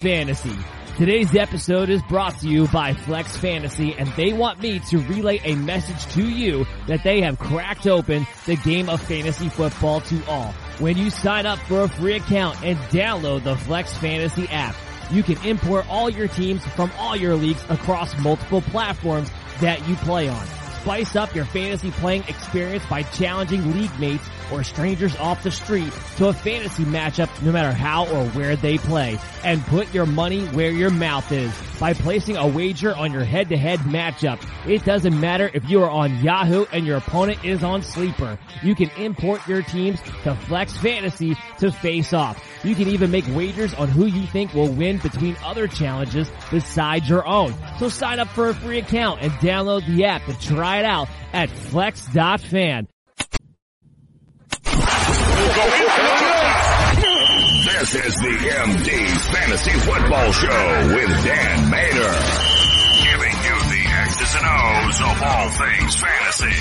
Fantasy. Today's episode is brought to you by Flex Fantasy and they want me to relay a message to you that they have cracked open the game of fantasy football to all. When you sign up for a free account and download the Flex Fantasy app, you can import all your teams from all your leagues across multiple platforms that you play on. Spice up your fantasy playing experience by challenging league mates or strangers off the street to a fantasy matchup no matter how or where they play. And put your money where your mouth is by placing a wager on your head-to-head matchup. It doesn't matter if you are on Yahoo and your opponent is on Sleeper. You can import your teams to Flex Fantasy to face off. You can even make wagers on who you think will win between other challenges besides your own. So sign up for a free account and download the app to try it out at flex.fan. This is the MD's Fantasy Football Show with Dan Mater. Giving you the X's and O's of all things fantasy.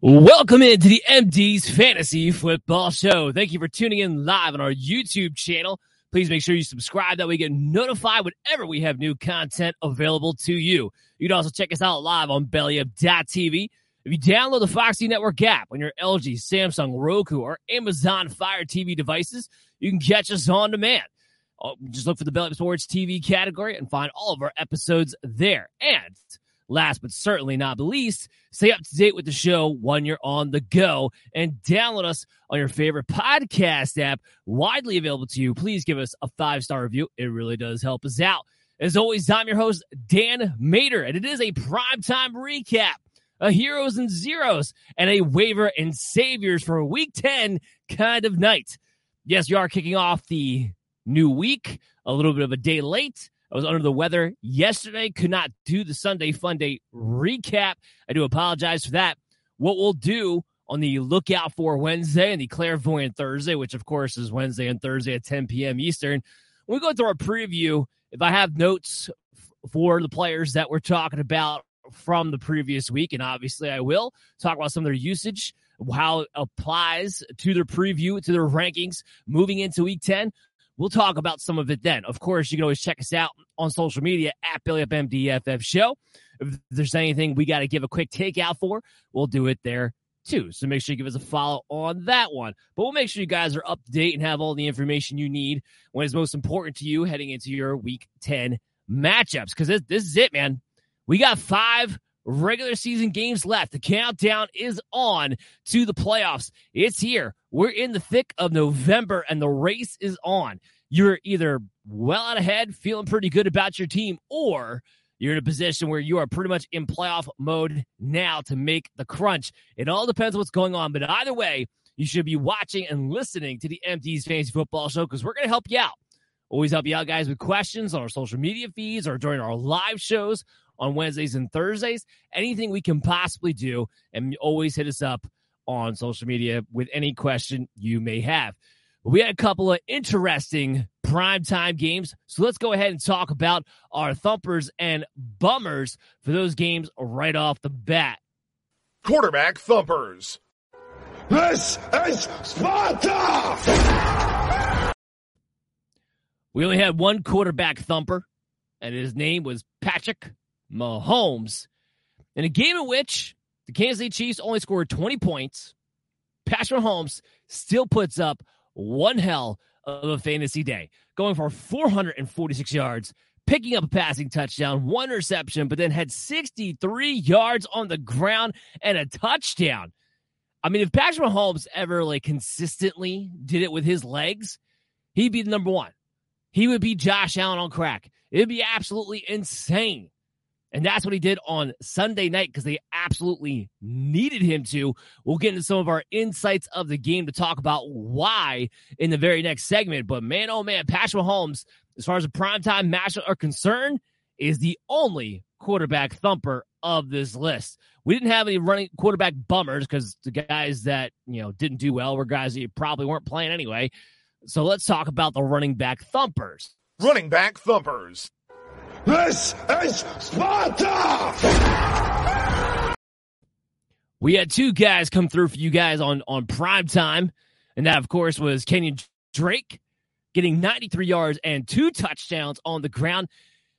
Welcome into the MD's Fantasy Football Show. Thank you for tuning in live on our YouTube channel. Please make sure you subscribe that you get notified whenever we have new content available to you. You can also check us out live on bellyup.tv. If you download the Foxy Network app on your LG, Samsung, Roku, or Amazon Fire TV devices, you can catch us on demand. Uh, Just look for the Belly Sports TV category and find all of our episodes there. And last but certainly not least, stay up to date with the show when you're on the go and download us on your favorite podcast app, widely available to you. Please give us a five star review. It really does help us out. As always, I'm your host, Dan Mater, and it is a primetime recap, a heroes and zeros, and a waiver and saviors for a week 10 kind of night. Yes, we are kicking off the new week, a little bit of a day late. I was under the weather yesterday, could not do the Sunday Fun Day recap. I do apologize for that. What we'll do on the lookout for Wednesday and the clairvoyant Thursday, which of course is Wednesday and Thursday at 10 p.m. Eastern, when we go through our preview, if I have notes for the players that we're talking about from the previous week, and obviously I will talk about some of their usage, how it applies to their preview, to their rankings moving into week 10. We'll talk about some of it then. Of course, you can always check us out on social media at Belly Up MDFF Show. If there's anything we got to give a quick takeout for, we'll do it there too. So make sure you give us a follow on that one. But we'll make sure you guys are up to date and have all the information you need when it's most important to you heading into your week 10 matchups. Because this, this is it, man. We got five regular season games left. The countdown is on to the playoffs. It's here. We're in the thick of November and the race is on. You're either well out ahead, feeling pretty good about your team, or you're in a position where you are pretty much in playoff mode now to make the crunch. It all depends what's going on. But either way, you should be watching and listening to the MD's Fantasy Football Show because we're going to help you out. Always help you out, guys, with questions on our social media feeds or during our live shows on Wednesdays and Thursdays. Anything we can possibly do, and always hit us up on social media with any question you may have. We had a couple of interesting primetime games. So let's go ahead and talk about our thumpers and bummers for those games right off the bat. Quarterback thumpers. This is Sparta! We only had one quarterback thumper, and his name was Patrick Mahomes. In a game in which the Kansas City Chiefs only scored 20 points, Patrick Mahomes still puts up one hell of a fantasy day, going for 446 yards, picking up a passing touchdown, one reception, but then had 63 yards on the ground and a touchdown. I mean, if Patrick Mahomes ever like consistently did it with his legs, he'd be the number one. He would be Josh Allen on crack. It'd be absolutely insane. And that's what he did on Sunday night because they absolutely needed him to. We'll get into some of our insights of the game to talk about why in the very next segment. But man, oh man, Patrick Mahomes, as far as a primetime matchup are concerned, is the only quarterback thumper of this list. We didn't have any running quarterback bummers because the guys that you know didn't do well were guys that you probably weren't playing anyway. So let's talk about the running back thumpers. Running back thumpers. This is Sparta! We had two guys come through for you guys on on prime time, and that of course was Kenyon Drake getting 93 yards and two touchdowns on the ground.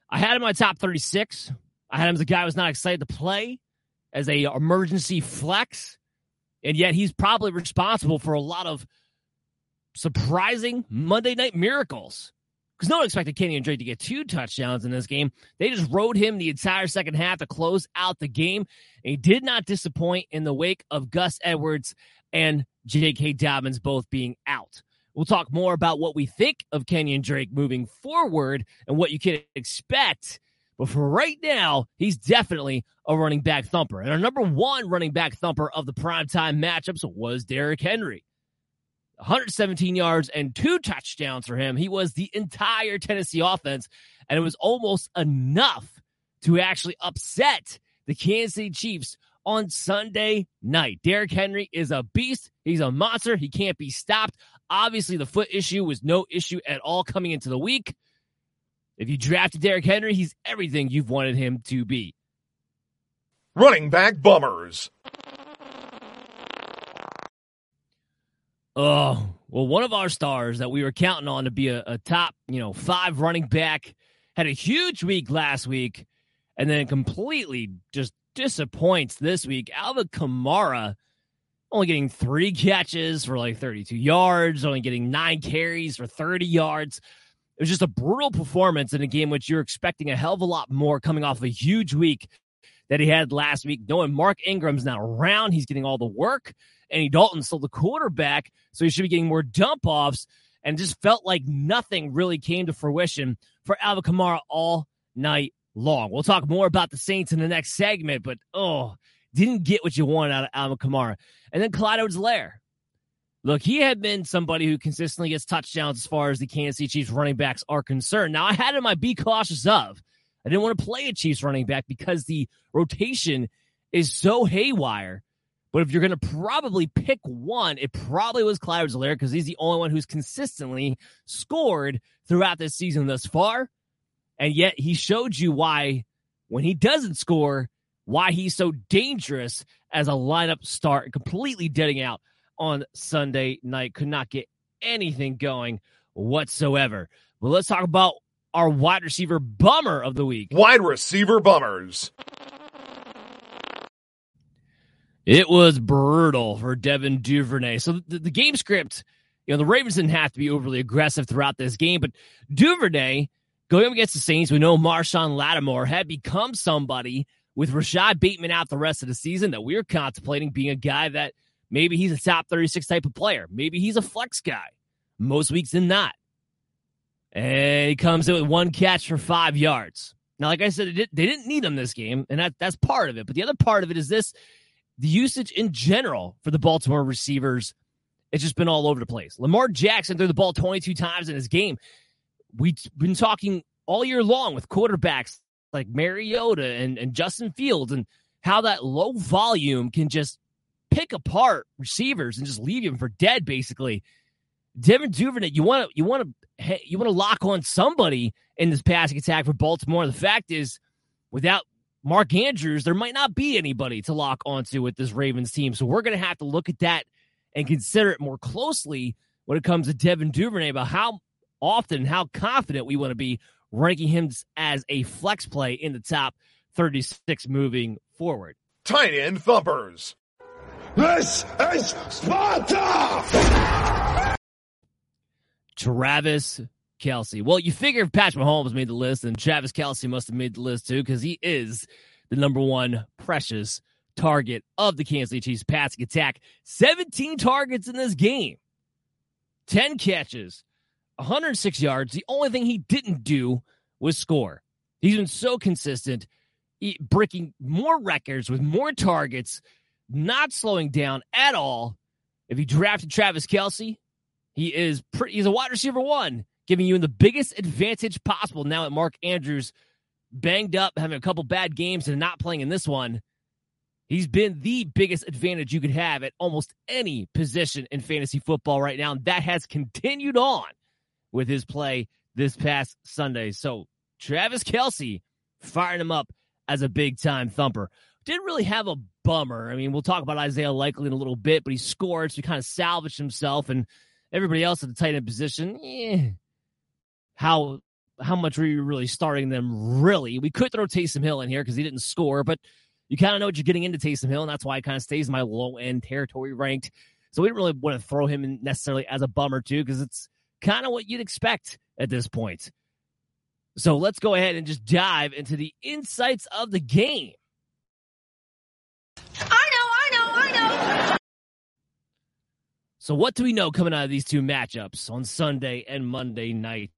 I had him my top 36. I had him as a guy who was not excited to play as a emergency flex, and yet he's probably responsible for a lot of surprising Monday night miracles because no one expected Kenyon Drake to get two touchdowns in this game. They just rode him the entire second half to close out the game. And he did not disappoint in the wake of Gus Edwards and J.K. Dobbins both being out. We'll talk more about what we think of Kenyon Drake moving forward and what you can expect. But for right now, he's definitely a running back thumper. And our number one running back thumper of the primetime matchups was Derrick Henry. 117 yards and two touchdowns for him. He was the entire Tennessee offense, and it was almost enough to actually upset the Kansas City Chiefs on Sunday night. Derrick Henry is a beast. He's a monster. He can't be stopped. Obviously, the foot issue was no issue at all coming into the week. If you drafted Derrick Henry, he's everything you've wanted him to be. Running back bummers. Oh, well, one of our stars that we were counting on to be a, a, top, you know, five running back had a huge week last week and then completely just disappoints this week. Alvin Kamara only getting three catches for like 32 yards, only getting nine carries for 30 yards. It was just a brutal performance in a game which you're expecting a hell of a lot more coming off a huge week that he had last week. Knowing Mark Ingram's not around, he's getting all the work. Andy Dalton's still the quarterback, so he should be getting more dump offs. And just felt like nothing really came to fruition for Alvin Kamara all night long. We'll talk more about the Saints in the next segment, but oh, didn't get what you wanted out of Alvin Kamara. And then Clyde Edwards-Helaire. Look, he had been somebody who consistently gets touchdowns as far as the Kansas City Chiefs running backs are concerned. Now, I had him I be cautious of. I didn't want to play a Chiefs running back because the rotation is so haywire but if you're going to probably pick one, it probably was Clyde Edwards-Helaire because he's the only one who's consistently scored throughout this season thus far. And yet he showed you why, when he doesn't score, why he's so dangerous as a lineup start, and completely deading out on Sunday night. Could not get anything going whatsoever. But let's talk about our wide receiver bummer of the week. Wide receiver bummers. It was brutal for Devin Duvernay. So the, the, game script, you know, the Ravens didn't have to be overly aggressive throughout this game, but Duvernay going up against the Saints, we know Marshon Lattimore had become somebody with Rashad Bateman out the rest of the season that we are contemplating being a guy that maybe he's a top 36 type of player. Maybe he's a flex guy. Most weeks than not. And he comes in with one catch for five yards. Now, like I said, they didn't need him this game, and that, that's part of it. But the other part of it is this the usage in general for the Baltimore receivers, it's just been all over the place. Lamar Jackson threw the ball 22 times in his game. We've been talking all year long with quarterbacks like Mariota and, and Justin Fields and how that low volume can just pick apart receivers and just leave them for dead, basically. Devin Duvernay, you want to you want to you want to lock on somebody in this passing attack for Baltimore. The fact is, without Mark Andrews, there might not be anybody to lock onto with this Ravens team. So we're going to have to look at that and consider it more closely when it comes to Devin Duvernay about how often, how confident we want to be ranking him as a flex play in the top 36 moving forward. Tight end thumpers. This is Sparta! Travis Kelce. Well, you figure if Patrick Mahomes made the list, then Travis Kelce must have made the list too, because he is the number one precious target of the Kansas City Chiefs passing attack. 17 targets in this game, 10 catches, 106 yards. The only thing he didn't do was score. He's been so consistent, breaking more records with more targets, not slowing down at all. If you drafted Travis Kelce, he is pretty, he's a wide receiver one, giving you the biggest advantage possible now that Mark Andrews banged up, having a couple bad games and not playing in this one. He's been the biggest advantage you could have at almost any position in fantasy football right now. And that has continued on with his play this past Sunday. So Travis Kelce firing him up as a big time thumper. Didn't really have a bummer. I mean, we'll talk about Isaiah Likely in a little bit, but he scored, so he kind of salvaged himself. And everybody else at the tight end position, eh, how how much were you really starting them? Really, we could throw Taysom Hill in here because he didn't score, but you kind of know what you're getting into Taysom Hill, and that's why it kind of stays in my low end territory ranked. So we didn't really want to throw him in necessarily as a bummer too, because it's kind of what you'd expect at this point. So let's go ahead and just dive into the insights of the game. I know, I know, I know. So, what do we know coming out of these two matchups on Sunday and Monday night?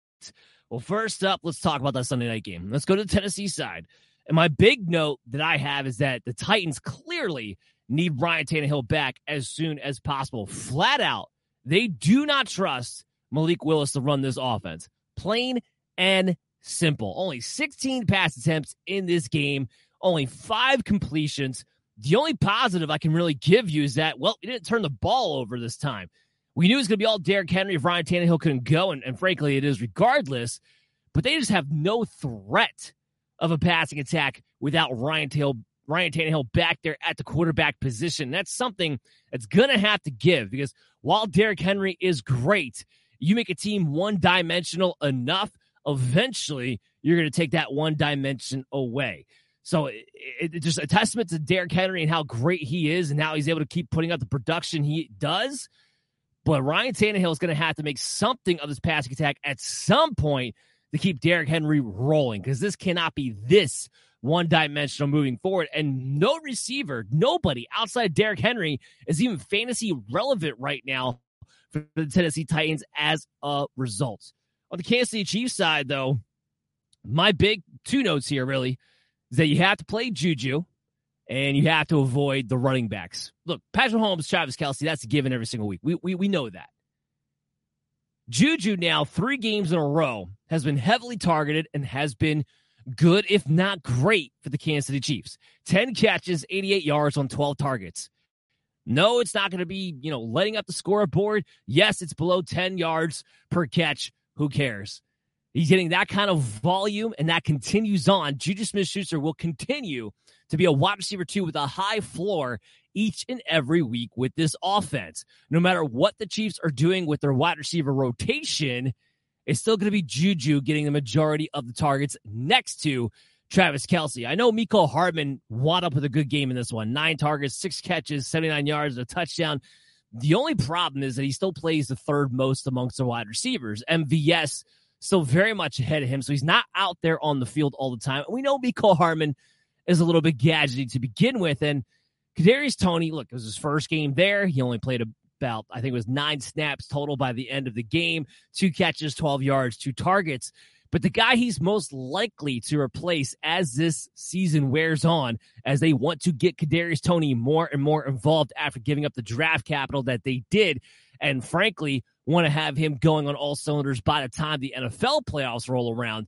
Well, first up, let's talk about that Sunday night game. Let's go to the Tennessee side. And my big note that I have is that the Titans clearly need Ryan Tannehill back as soon as possible. Flat out, they do not trust Malik Willis to run this offense. Plain and simple. Only 16 pass attempts in this game, only five completions. The only positive I can really give you is that, well, he didn't turn the ball over this time. We knew it was going to be all Derrick Henry if Ryan Tannehill couldn't go, and, and frankly, it is regardless. But they just have no threat of a passing attack without Ryan Tannehill, Ryan Tannehill back there at the quarterback position. That's something that's going to have to give because while Derrick Henry is great, you make a team one dimensional enough, eventually you're going to take that one dimension away. So it, it, just a testament to Derrick Henry and how great he is and how he's able to keep putting out the production he does. But Ryan Tannehill is going to have to make something of this passing attack at some point to keep Derrick Henry rolling because this cannot be this one dimensional moving forward. And no receiver, nobody outside Derrick Henry is even fantasy relevant right now for the Tennessee Titans as a result. On the Kansas City Chiefs side, though, my big two notes here really is that you have to play Juju and you have to avoid the running backs. Look, Patrick Holmes, Travis Kelce, that's a given every single week. We, we, we know that. Juju now, three games in a row, has been heavily targeted and has been good, if not great, for the Kansas City Chiefs. 10 catches, 88 yards on 12 targets. No, it's not going to be, you know, letting up the scoreboard. Yes, it's below 10 yards per catch. Who cares? He's getting that kind of volume, and that continues on. Juju Smith Schuster will continue to be a wide receiver two with a high floor each and every week with this offense. No matter what the Chiefs are doing with their wide receiver rotation, it's still going to be Juju getting the majority of the targets next to Travis Kelce. I know Mecole Hardman wound up with a good game in this one nine targets, six catches, 79 yards, a touchdown. The only problem is that he still plays the third most amongst the wide receivers. MVS still very much ahead of him. So he's not out there on the field all the time. And We know Mecole Hardman is a little bit gadgety to begin with. And Kadarius Toney, look, it was his first game there. He only played about, I think it was nine snaps total by the end of the game, two catches, 12 yards, two targets. But the guy he's most likely to replace as this season wears on, as they want to get Kadarius Toney more and more involved after giving up the draft capital that they did, and frankly, want to have him going on all cylinders by the time the NFL playoffs roll around.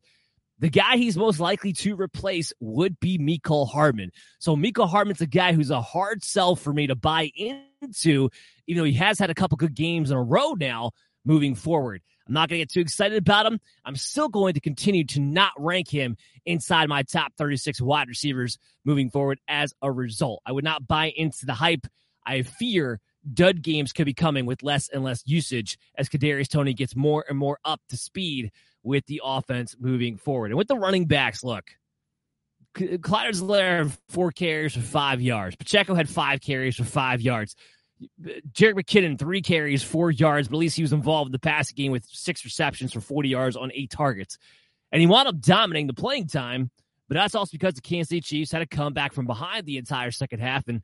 The guy he's most likely to replace would be Mecole Hardman. So Mecole Hardman's a guy who's a hard sell for me to buy into, even though he has had a couple good games in a row now. moving forward. I'm not going to get too excited about him. I'm still going to continue to not rank him inside my top 36 wide receivers moving forward as a result. I would not buy into the hype. I fear dud games could be coming with less and less usage as Kadarius Toney gets more and more up to speed with the offense moving forward. And with the running backs, look, Clyde Lair four carries for five yards. Pacheco had five carries for five yards. Jerick McKinnon, three carries, four yards, but at least he was involved in the passing game with six receptions for 40 yards on eight targets. And he wound up dominating the playing time, but that's also because the Kansas City Chiefs had to come back from behind the entire second half, and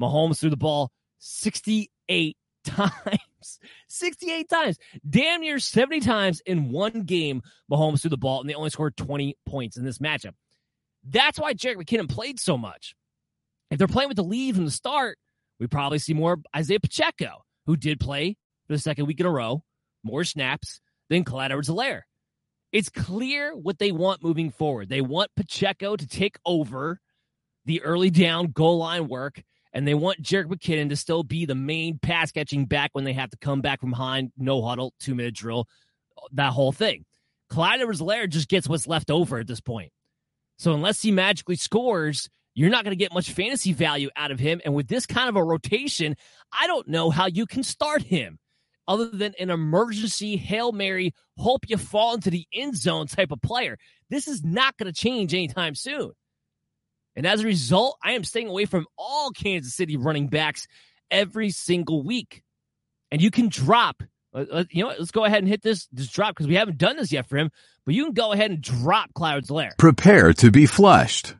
Mahomes threw the ball 68 times. 68 times. Damn near 70 times in one game, Mahomes threw the ball, and they only scored 20 points in this matchup. That's why Jerick McKinnon played so much. If they're playing with the lead from the start, we probably see more Isaiah Pacheco, who did play for the second week in a row, more snaps than Clyde Edwards Helaire. It's clear what they want moving forward. They want Pacheco to take over the early down goal line work, and they want Jerick McKinnon to still be the main pass catching back when they have to come back from behind, no huddle, two minute drill, that whole thing. Clyde Edwards Helaire just gets what's left over at this point. So unless he magically scores, you're not going to get much fantasy value out of him. And with this kind of a rotation, I don't know how you can start him other than an emergency Hail Mary, hope you fall into the end zone type of player. This is not going to change anytime soon. And as a result, I am staying away from all Kansas City running backs every single week. And you can drop, uh, uh you know what, let's go ahead and hit this, this drop because we haven't done this yet for him, but you can go ahead and drop Clouds Lair. Prepare to be flushed.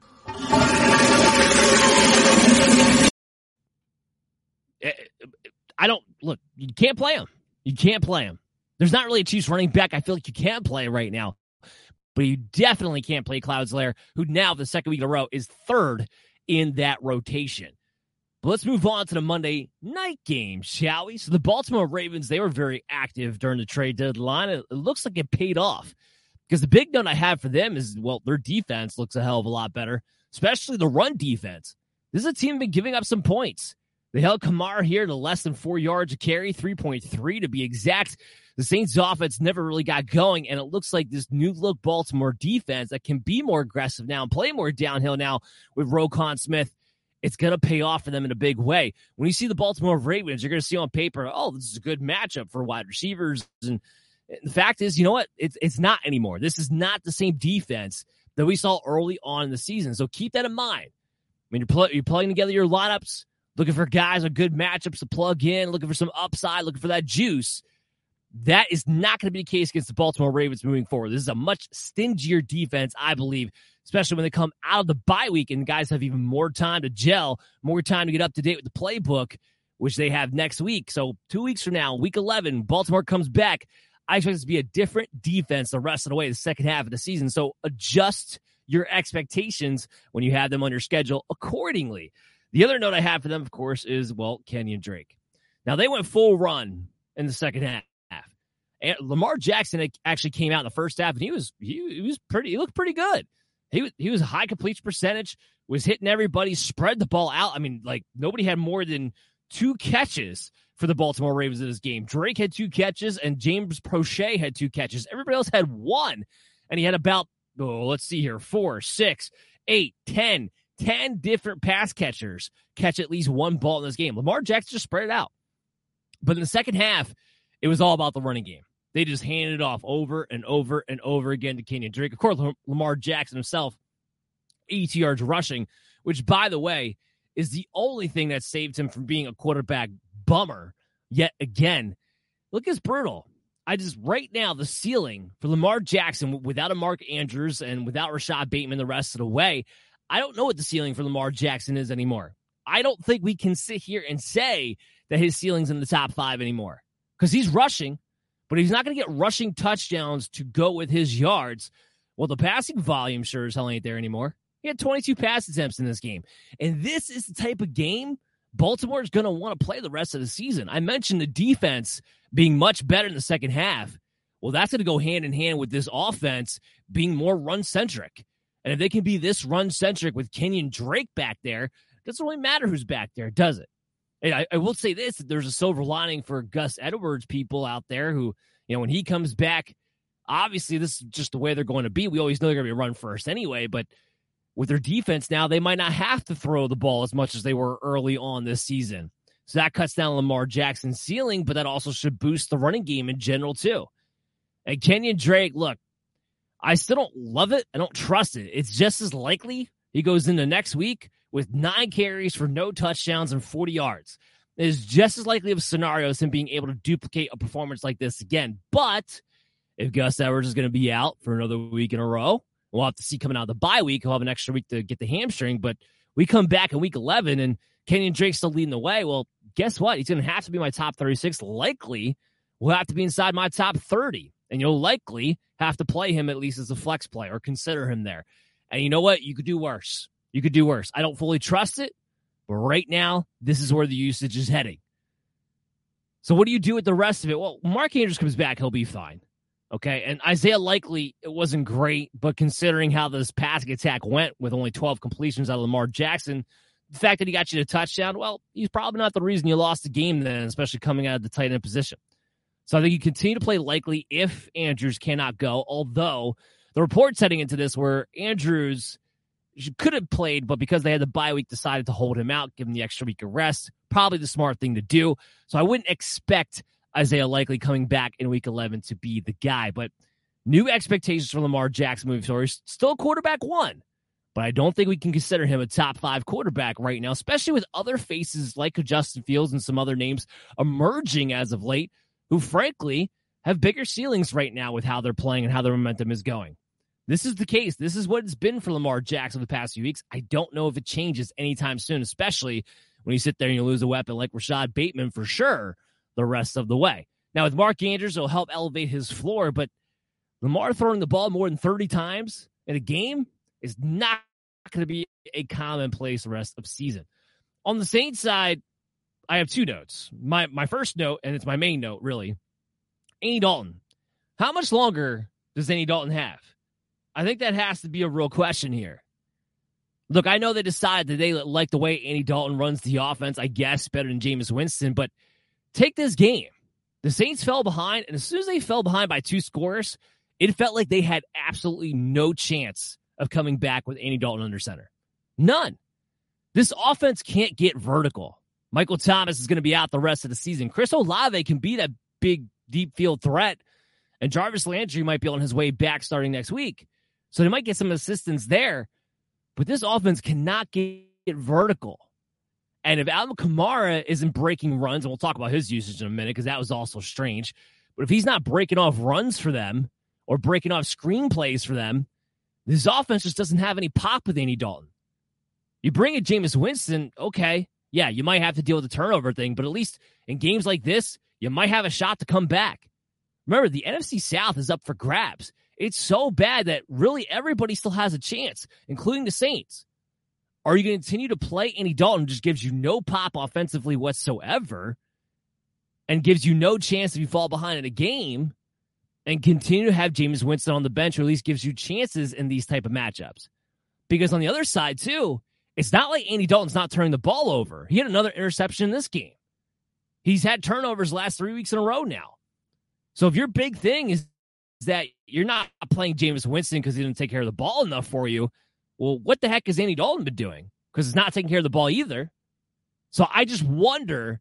Eh, I don't look. You can't play him. You can't play him. There's not really a Chiefs running back. I feel like you can play right now, but you definitely can't play Clouds Lair, who now the second week in a row is third in that rotation. But let's move on to the Monday night game, shall we? So the Baltimore Ravens, they were very active during the trade deadline. It, looks like it paid off because the big note I have for them is, well, their defense looks a hell of a lot better, especially the run defense. This is a team been giving up some points. They held Kamara here to less than four yards a carry, 3.3 to be exact. The Saints offense never really got going, and it looks like this new look Baltimore defense that can be more aggressive now and play more downhill now with Roquan Smith. It's going to pay off for them in a big way. When you see the Baltimore Ravens, you're going to see on paper, oh, this is a good matchup for wide receivers. And the fact is, you know what? It's, it's not anymore. This is not the same defense that we saw early on in the season. So keep that in mind. When you're, pl- you're plugging together your lineups, looking for guys with good matchups to plug in, looking for some upside, looking for that juice. That is not going to be the case against the Baltimore Ravens moving forward. This is a much stingier defense, I believe, especially when they come out of the bye week and guys have even more time to gel, more time to get up to date with the playbook, which they have next week. So, two weeks from now, week 11, Baltimore comes back. I expect this to be a different defense the rest of the way, the second half of the season. So, adjust your expectations when you have them on your schedule accordingly. The other note I have for them, of course, is well, Kenyon Drake. Now they went full run in the second half. And Lamar Jackson actually came out in the first half, and he was he, he was pretty. He looked pretty good. He was he was high completion percentage, was hitting everybody, spread the ball out. I mean, like nobody had more than two catches for the Baltimore Ravens in this game. Drake had two catches, and James Proche had two catches. Everybody else had one, and he had about oh, let's see here, four, six, eight, ten, 10 different pass catchers catch at least one ball in this game. Lamar Jackson just spread it out. But in the second half, it was all about the running game. They just handed it off over and over and over again to Kenyon Drake. Of course, Lamar Jackson himself, 80 yards rushing, which, by the way, is the only thing that saved him from being a quarterback bummer yet again. Look, it's brutal. I just right now the ceiling for Lamar Jackson without a Mark Andrews and without Rashad Bateman the rest of the way. I don't know what the ceiling for Lamar Jackson is anymore. I don't think we can sit here and say that his ceiling's in the top five anymore because he's rushing, but he's not going to get rushing touchdowns to go with his yards. Well, the passing volume sure as hell ain't there anymore. He had 22 pass attempts in this game. And this is the type of game Baltimore is going to want to play the rest of the season. I mentioned the defense being much better in the second half. Well, that's going to go hand in hand with this offense being more run centric. And if they can be this run centric with Kenyon Drake back there, doesn't really matter who's back there, does it? And I, I will say this: there's a silver lining for Gus Edwards people out there who, you know, when he comes back, obviously this is just the way they're going to be. We always know they're going to be run first anyway, but with their defense now, they might not have to throw the ball as much as they were early on this season. So that cuts down Lamar Jackson's ceiling, but that also should boost the running game in general too. And Kenyon Drake, look, I still don't love it. I don't trust it. It's just as likely he goes into next week with nine carries for no touchdowns and 40 yards. It is just as likely of a scenario as him being able to duplicate a performance like this again. But if Gus Edwards is going to be out for another week in a row, we'll have to see coming out of the bye week. He'll have an extra week to get the hamstring. But we come back in week 11 and Kenyon Drake's still leading the way. Well, guess what? He's going to have to be my top 36. Likely will have to be inside my top 30. And you'll likely have to play him at least as a flex play or consider him there. And you know what? You could do worse. You could do worse. I don't fully trust it, but right now, this is where the usage is heading. So what do you do with the rest of it? Well, Mark Andrews comes back, he'll be fine. Okay. And Isaiah Likely, it wasn't great, but considering how this passing attack went with only 12 completions out of Lamar Jackson, the fact that he got you to touchdown, well, he's probably not the reason you lost the game then, especially coming out of the tight end position. So I think you continue to play Likely if Andrews cannot go, although the reports heading into this were Andrews could have played, but because they had the bye week, decided to hold him out, give him the extra week of rest. Probably the smart thing to do. So I wouldn't expect Isaiah Likely coming back in week 11 to be the guy. But new expectations for Lamar Jackson moving forward. Still quarterback one, but I don't think we can consider him a top five quarterback right now, especially with other faces like Justin Fields and some other names emerging as of late, who frankly have bigger ceilings right now with how they're playing and how their momentum is going. This is the case. This is what it's been for Lamar Jackson the past few weeks. I don't know if it changes anytime soon, especially when you sit there and you lose a weapon like Rashad Bateman for sure the rest of the way. Now, with Mark Andrews, it'll help elevate his floor, but Lamar throwing the ball more than 30 times in a game is not going to be a commonplace rest of season. On the Saints side, I have two notes. My my first note, and it's my main note, really. Andy Dalton. How much longer does Andy Dalton have? I think that has to be a real question here. Look, I know they decided that they like the way Andy Dalton runs the offense, I guess, better than Jameis Winston, but take this game. The Saints fell behind, and as soon as they fell behind by two scores, it felt like they had absolutely no chance of coming back with Andy Dalton under center. None. This offense can't get vertical. Michael Thomas is going to be out the rest of the season. Chris Olave can be that big, deep field threat, and Jarvis Landry might be on his way back starting next week. So they might get some assistance there. But this offense cannot get vertical. And if Alvin Kamara isn't breaking runs, and we'll talk about his usage in a minute because that was also strange. But if he's not breaking off runs for them or breaking off screenplays for them, this offense just doesn't have any pop with Andy Dalton. You bring in Jameis Winston, okay, yeah, you might have to deal with the turnover thing, but at least in games like this, you might have a shot to come back. Remember, the NFC South is up for grabs. It's so bad that really everybody still has a chance, including the Saints. Are you going to continue to play Andy Dalton, just gives you no pop offensively whatsoever, and gives you no chance if you fall behind in a game, and continue to have Jameis Winston on the bench, or at least gives you chances in these type of matchups? Because on the other side, too, it's not like Andy Dalton's not turning the ball over. He had another interception in this game. He's had turnovers last three weeks in a row now. So if your big thing is that you're not playing Jameis Winston because he didn't take care of the ball enough for you. Well, what the heck has Andy Dalton been doing? Because he's not taking care of the ball either. So I just wonder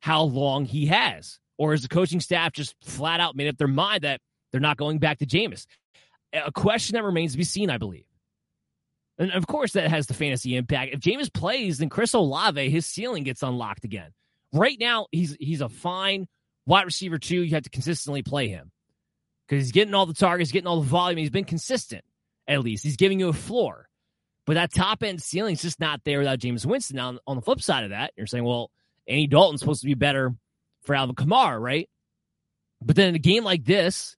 how long he has. Or is the coaching staff just flat out made up their mind that they're not going back to Jameis? A question that remains to be seen, I believe. And of course, that has the fantasy impact. If Jameis plays, then Chris Olave, his ceiling gets unlocked again. Right now, he's he's a fine wide receiver too. You have to consistently play him because he's getting all the targets, getting all the volume. He's been consistent, at least. He's giving you a floor. But that top end ceiling is just not there without Jameis Winston. Now, on the flip side of that, you're saying, well, Andy Dalton's supposed to be better for Alvin Kamara, right? But then in a game like this,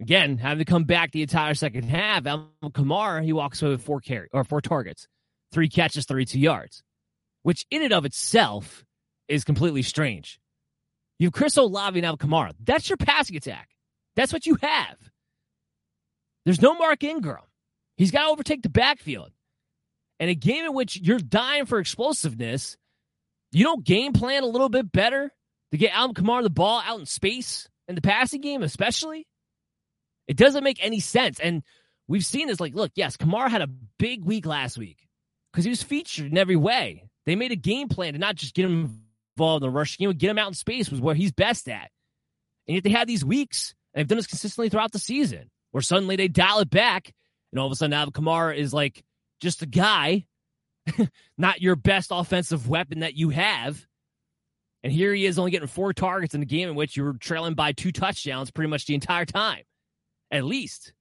again, having to come back the entire second half, Alvin Kamara, he walks away with four carry or four targets, three catches, 32 yards, which in and of itself is completely strange. You have Chris Olave and Alvin Kamara. That's your passing attack. That's what you have. There's no Mark Ingram. He's got to overtake the backfield. And a game in which you're dying for explosiveness, You don't game plan a little bit better to get Alvin Kamara the ball out in space in the passing game, especially? It doesn't make any sense. And we've seen this. Like, look, yes, Kamara had a big week last week because he was featured in every way. They made a game plan to not just get him involved in the rush game, get him out in space was where he's best at. And yet they had these weeks, and they've done this consistently throughout the season, where suddenly they dial it back, and all of a sudden Alvin Kamara is like just a guy, not your best offensive weapon that you have. And here he is only getting four targets in the game in which you were trailing by two touchdowns pretty much the entire time, at least.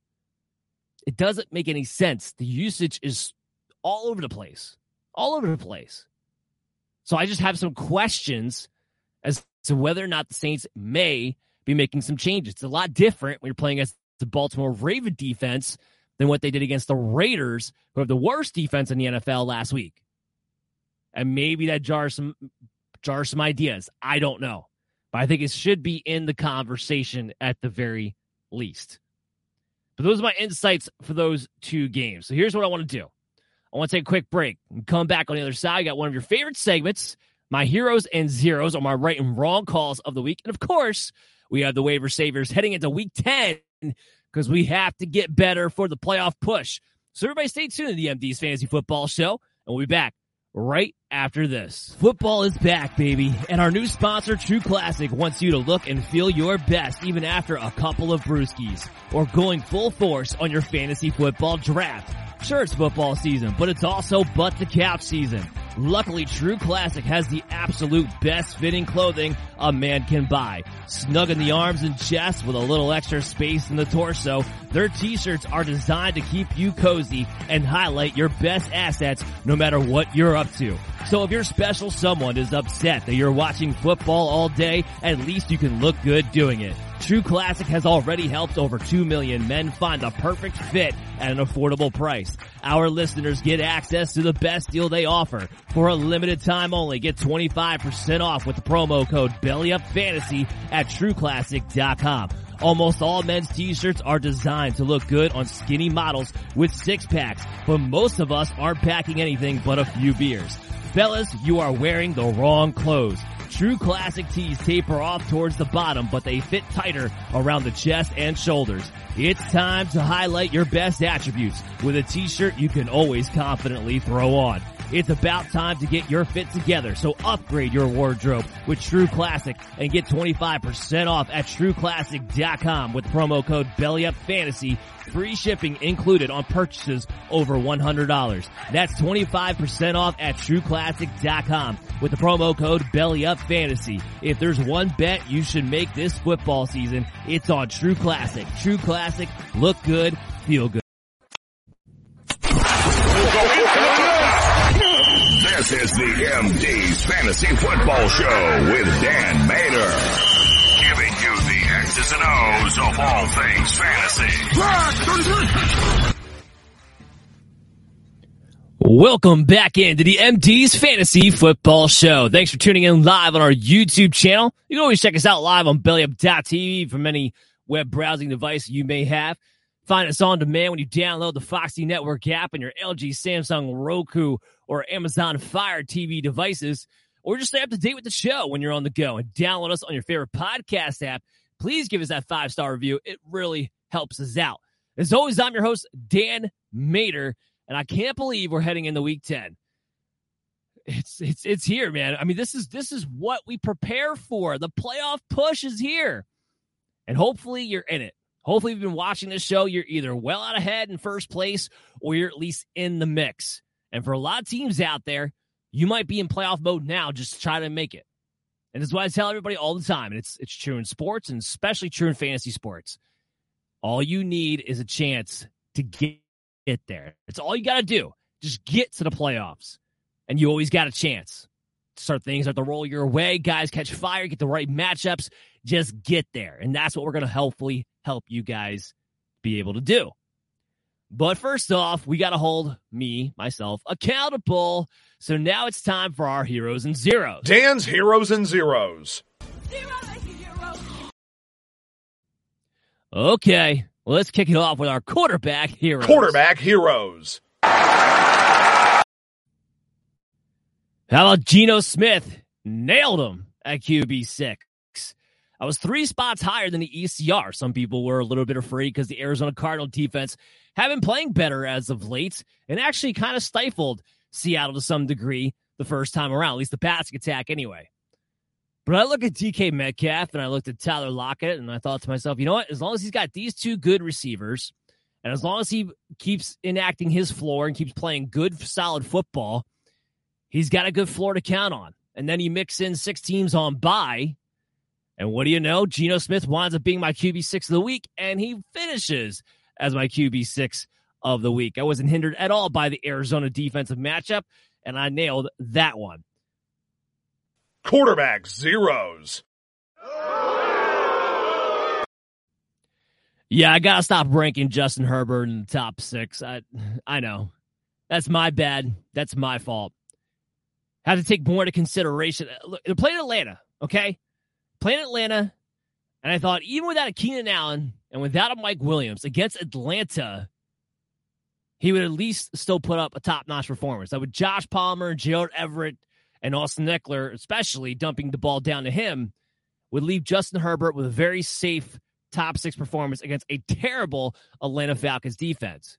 It doesn't make any sense. The usage is all over the place, all over the place. So I just have some questions as to whether or not the Saints may be making some changes. It's a lot different when you're playing against the Baltimore Raven defense than what they did against the Raiders, who have the worst defense in the NFL last week. And maybe that jars some jars some ideas. I don't know. But I think it should be in the conversation at the very least. But those are my insights for those two games. So here's what I want to do. I want to take a quick break and come back on the other side. I got one of your favorite segments, my heroes and zeros, or my right and wrong calls of the week. And of course, we have the waiver savers heading into week 10 because we have to get better for the playoff push. So everybody stay tuned to the MD's Fantasy Football Show, and we'll be back right after this. Football is back, baby, and our new sponsor, True Classic, wants you to look and feel your best even after a couple of brewskis or going full force on your fantasy football draft. Sure, it's football season, but it's also butt to cap season. Luckily, True Classic has the absolute best fitting clothing a man can buy. Snug in the arms and chest with a little extra space in the torso, their t-shirts are designed to keep you cozy and highlight your best assets no matter what you're up to. So if your special someone is upset that you're watching football all day, at least you can look good doing it. True Classic has already helped over 2 million men find the perfect fit at an affordable price. Our listeners get access to the best deal they offer. For a limited time only, get 25% off with the promo code BELLYUPFANTASY at TrueClassic.com. Almost all men's t-shirts are designed to look good on skinny models with six packs, but most of us aren't packing anything but a few beers. Fellas, you are wearing the wrong clothes. True classic tees taper off towards the bottom, but they fit tighter around the chest and shoulders. It's time to highlight your best attributes with a t-shirt you can always confidently throw on. It's about time to get your fit together, so upgrade your wardrobe with True Classic and get 25% off at trueclassic.com with promo code BELLYUPFANTASY. Free shipping included on purchases over $100. That's 25% off at trueclassic.com with the promo code BELLYUPFANTASY. If there's one bet you should make this football season, it's on True Classic. True Classic, look good, feel good. This is the MD's Fantasy Football Show with Dan Mater. Giving you the X's and O's of all things fantasy. Welcome back into the MD's Fantasy Football Show. Thanks for tuning in live on our YouTube channel. You can always check us out live on bellyup.tv from any web browsing device you may have. Find us on demand when you download the Foxy Network app on your LG, Samsung, Roku, or Amazon Fire TV devices, or just stay up to date with the show when you're on the go and download us on your favorite podcast app. Please give us that five star review. It really helps us out. As always, I'm your host, Dan Mater, and I can't believe we're heading into week 10. It's it's it's here, man. I mean, this is this is what we prepare for. The playoff push is here. And hopefully you're in it. Hopefully, you've been watching this show. You're either well out ahead in first place or you're at least in the mix. And for a lot of teams out there, you might be in playoff mode now just to try to make it. And this is why I tell everybody all the time. And it's it's true in sports and especially true in fantasy sports. All you need is a chance to get it there. It's all you got to do. Just get to the playoffs. And you always got a chance. Start things start to roll your way. Guys catch fire, get the right matchups. Just get there. And that's what we're going to hopefully help you guys be able to do. But first off, we got to hold me, myself, accountable. So now it's time for our heroes and zeros. Dan's Heroes and Zeros. Okay, well, let's kick it off with our quarterback heroes. Quarterback Heroes. How about Geno Smith? Nailed him at QB6. I was three spots higher than the ECR. Some people were a little bit afraid because the Arizona Cardinal defense have been playing better as of late and actually kind of stifled Seattle to some degree the first time around, at least the passing attack anyway. But I look at DK Metcalf and I looked at Tyler Lockett and I thought to myself, you know what? As long as he's got these two good receivers and as long as he keeps enacting his floor and keeps playing good, solid football, he's got a good floor to count on. And then you mix in six teams on bye. And what do you know? Geno Smith winds up being my QB6 of the week, and he finishes as my QB6 of the week. I wasn't hindered at all by the Arizona defensive matchup, and I nailed that one. Quarterback zeros. Yeah, I gotta stop ranking Justin Herbert in the top six. I I know. That's my bad. That's my fault. Have to take more into consideration. Look, they're playing Atlanta, okay? Playing Atlanta, and I thought even without a Keenan Allen and without a Mike Williams against Atlanta, he would at least still put up a top-notch performance. That with Josh Palmer, Gerald Everett, and Austin Ekeler, especially dumping the ball down to him, would leave Justin Herbert with a very safe top six performance against a terrible Atlanta Falcons defense.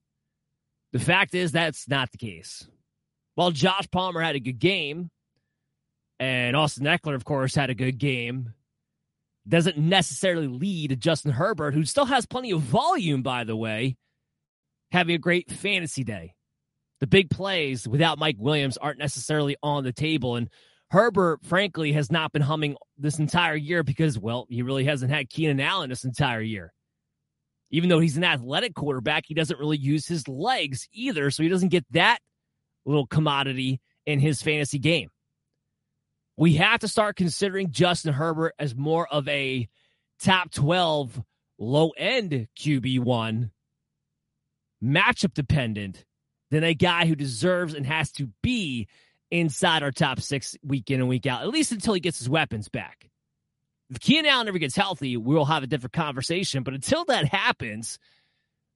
The fact is, that's not the case. While Josh Palmer had a good game, and Austin Ekeler, of course, had a good game, doesn't necessarily lead to Justin Herbert, who still has plenty of volume, by the way, having a great fantasy day. The big plays without Mike Williams aren't necessarily on the table. And Herbert, frankly, has not been humming this entire year because, well, he really hasn't had Keenan Allen this entire year. Even though he's an athletic quarterback, he doesn't really use his legs either. So he doesn't get that little commodity in his fantasy game. We have to start considering Justin Herbert as more of a top 12 low end QB1, matchup dependent, than a guy who deserves and has to be inside our top six week in and week out, at least until he gets his weapons back. If Keenan Allen never gets healthy, we'll have a different conversation. But until that happens,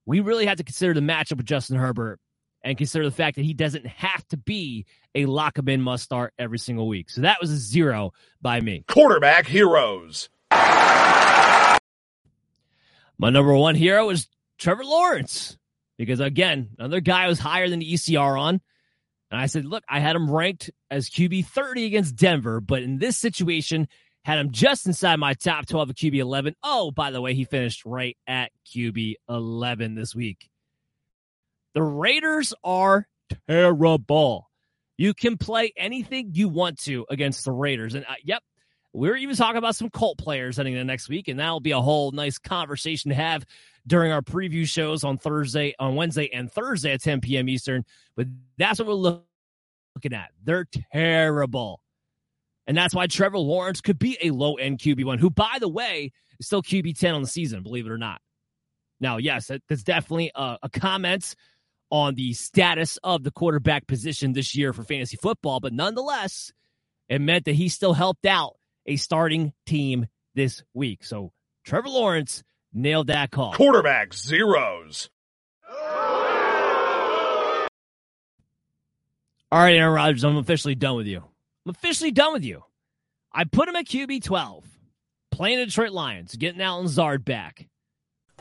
we really have to consider the matchup with Justin Herbert and consider the fact that he doesn't have to be a lock him in must start every single week. So that was a zero by me. Quarterback heroes. My number one hero is Trevor Lawrence because again, another guy was higher than the ECR on. And I said, look, I had him ranked as QB 30 against Denver, but in this situation, had him just inside my top 12 of QB 11. Oh, by the way, he finished right at QB 11 this week. The Raiders are terrible. You can play anything you want to against the Raiders. And uh, yep, we're even talking about some Colt players heading into next week, and that'll be a whole nice conversation to have during our preview shows on Thursday, on Wednesday, and Thursday at 10 p.m. Eastern. But that's what we're looking at. They're terrible. And that's why Trevor Lawrence could be a low end QB1, who, by the way, is still QB10 on the season, believe it or not. Now, yes, that's definitely a, a comment on the status of the quarterback position this year for fantasy football, but nonetheless, it meant that he still helped out a starting team this week. So Trevor Lawrence nailed that call. Quarterback zeros. All right, Aaron Rodgers, I'm officially done with you. I'm officially done with you. I put him at QB 12, playing the Detroit Lions, getting Allen Lazard back.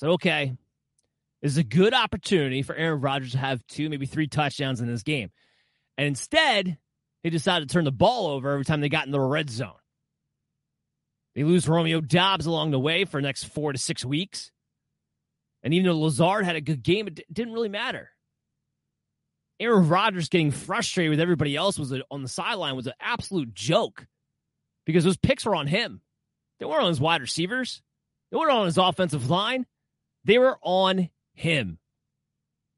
So, okay. This is a good opportunity for Aaron Rodgers to have two, maybe three touchdowns in this game. And instead, they decided to turn the ball over every time they got in the red zone. They lose Romeo Doubs along the way for the next four to six weeks. And even though Lazard had a good game, it didn't really matter. Aaron Rodgers getting frustrated with everybody else was a, on the sideline was an absolute joke because those picks were on him. They weren't on his wide receivers. They weren't on his offensive line. They were on him.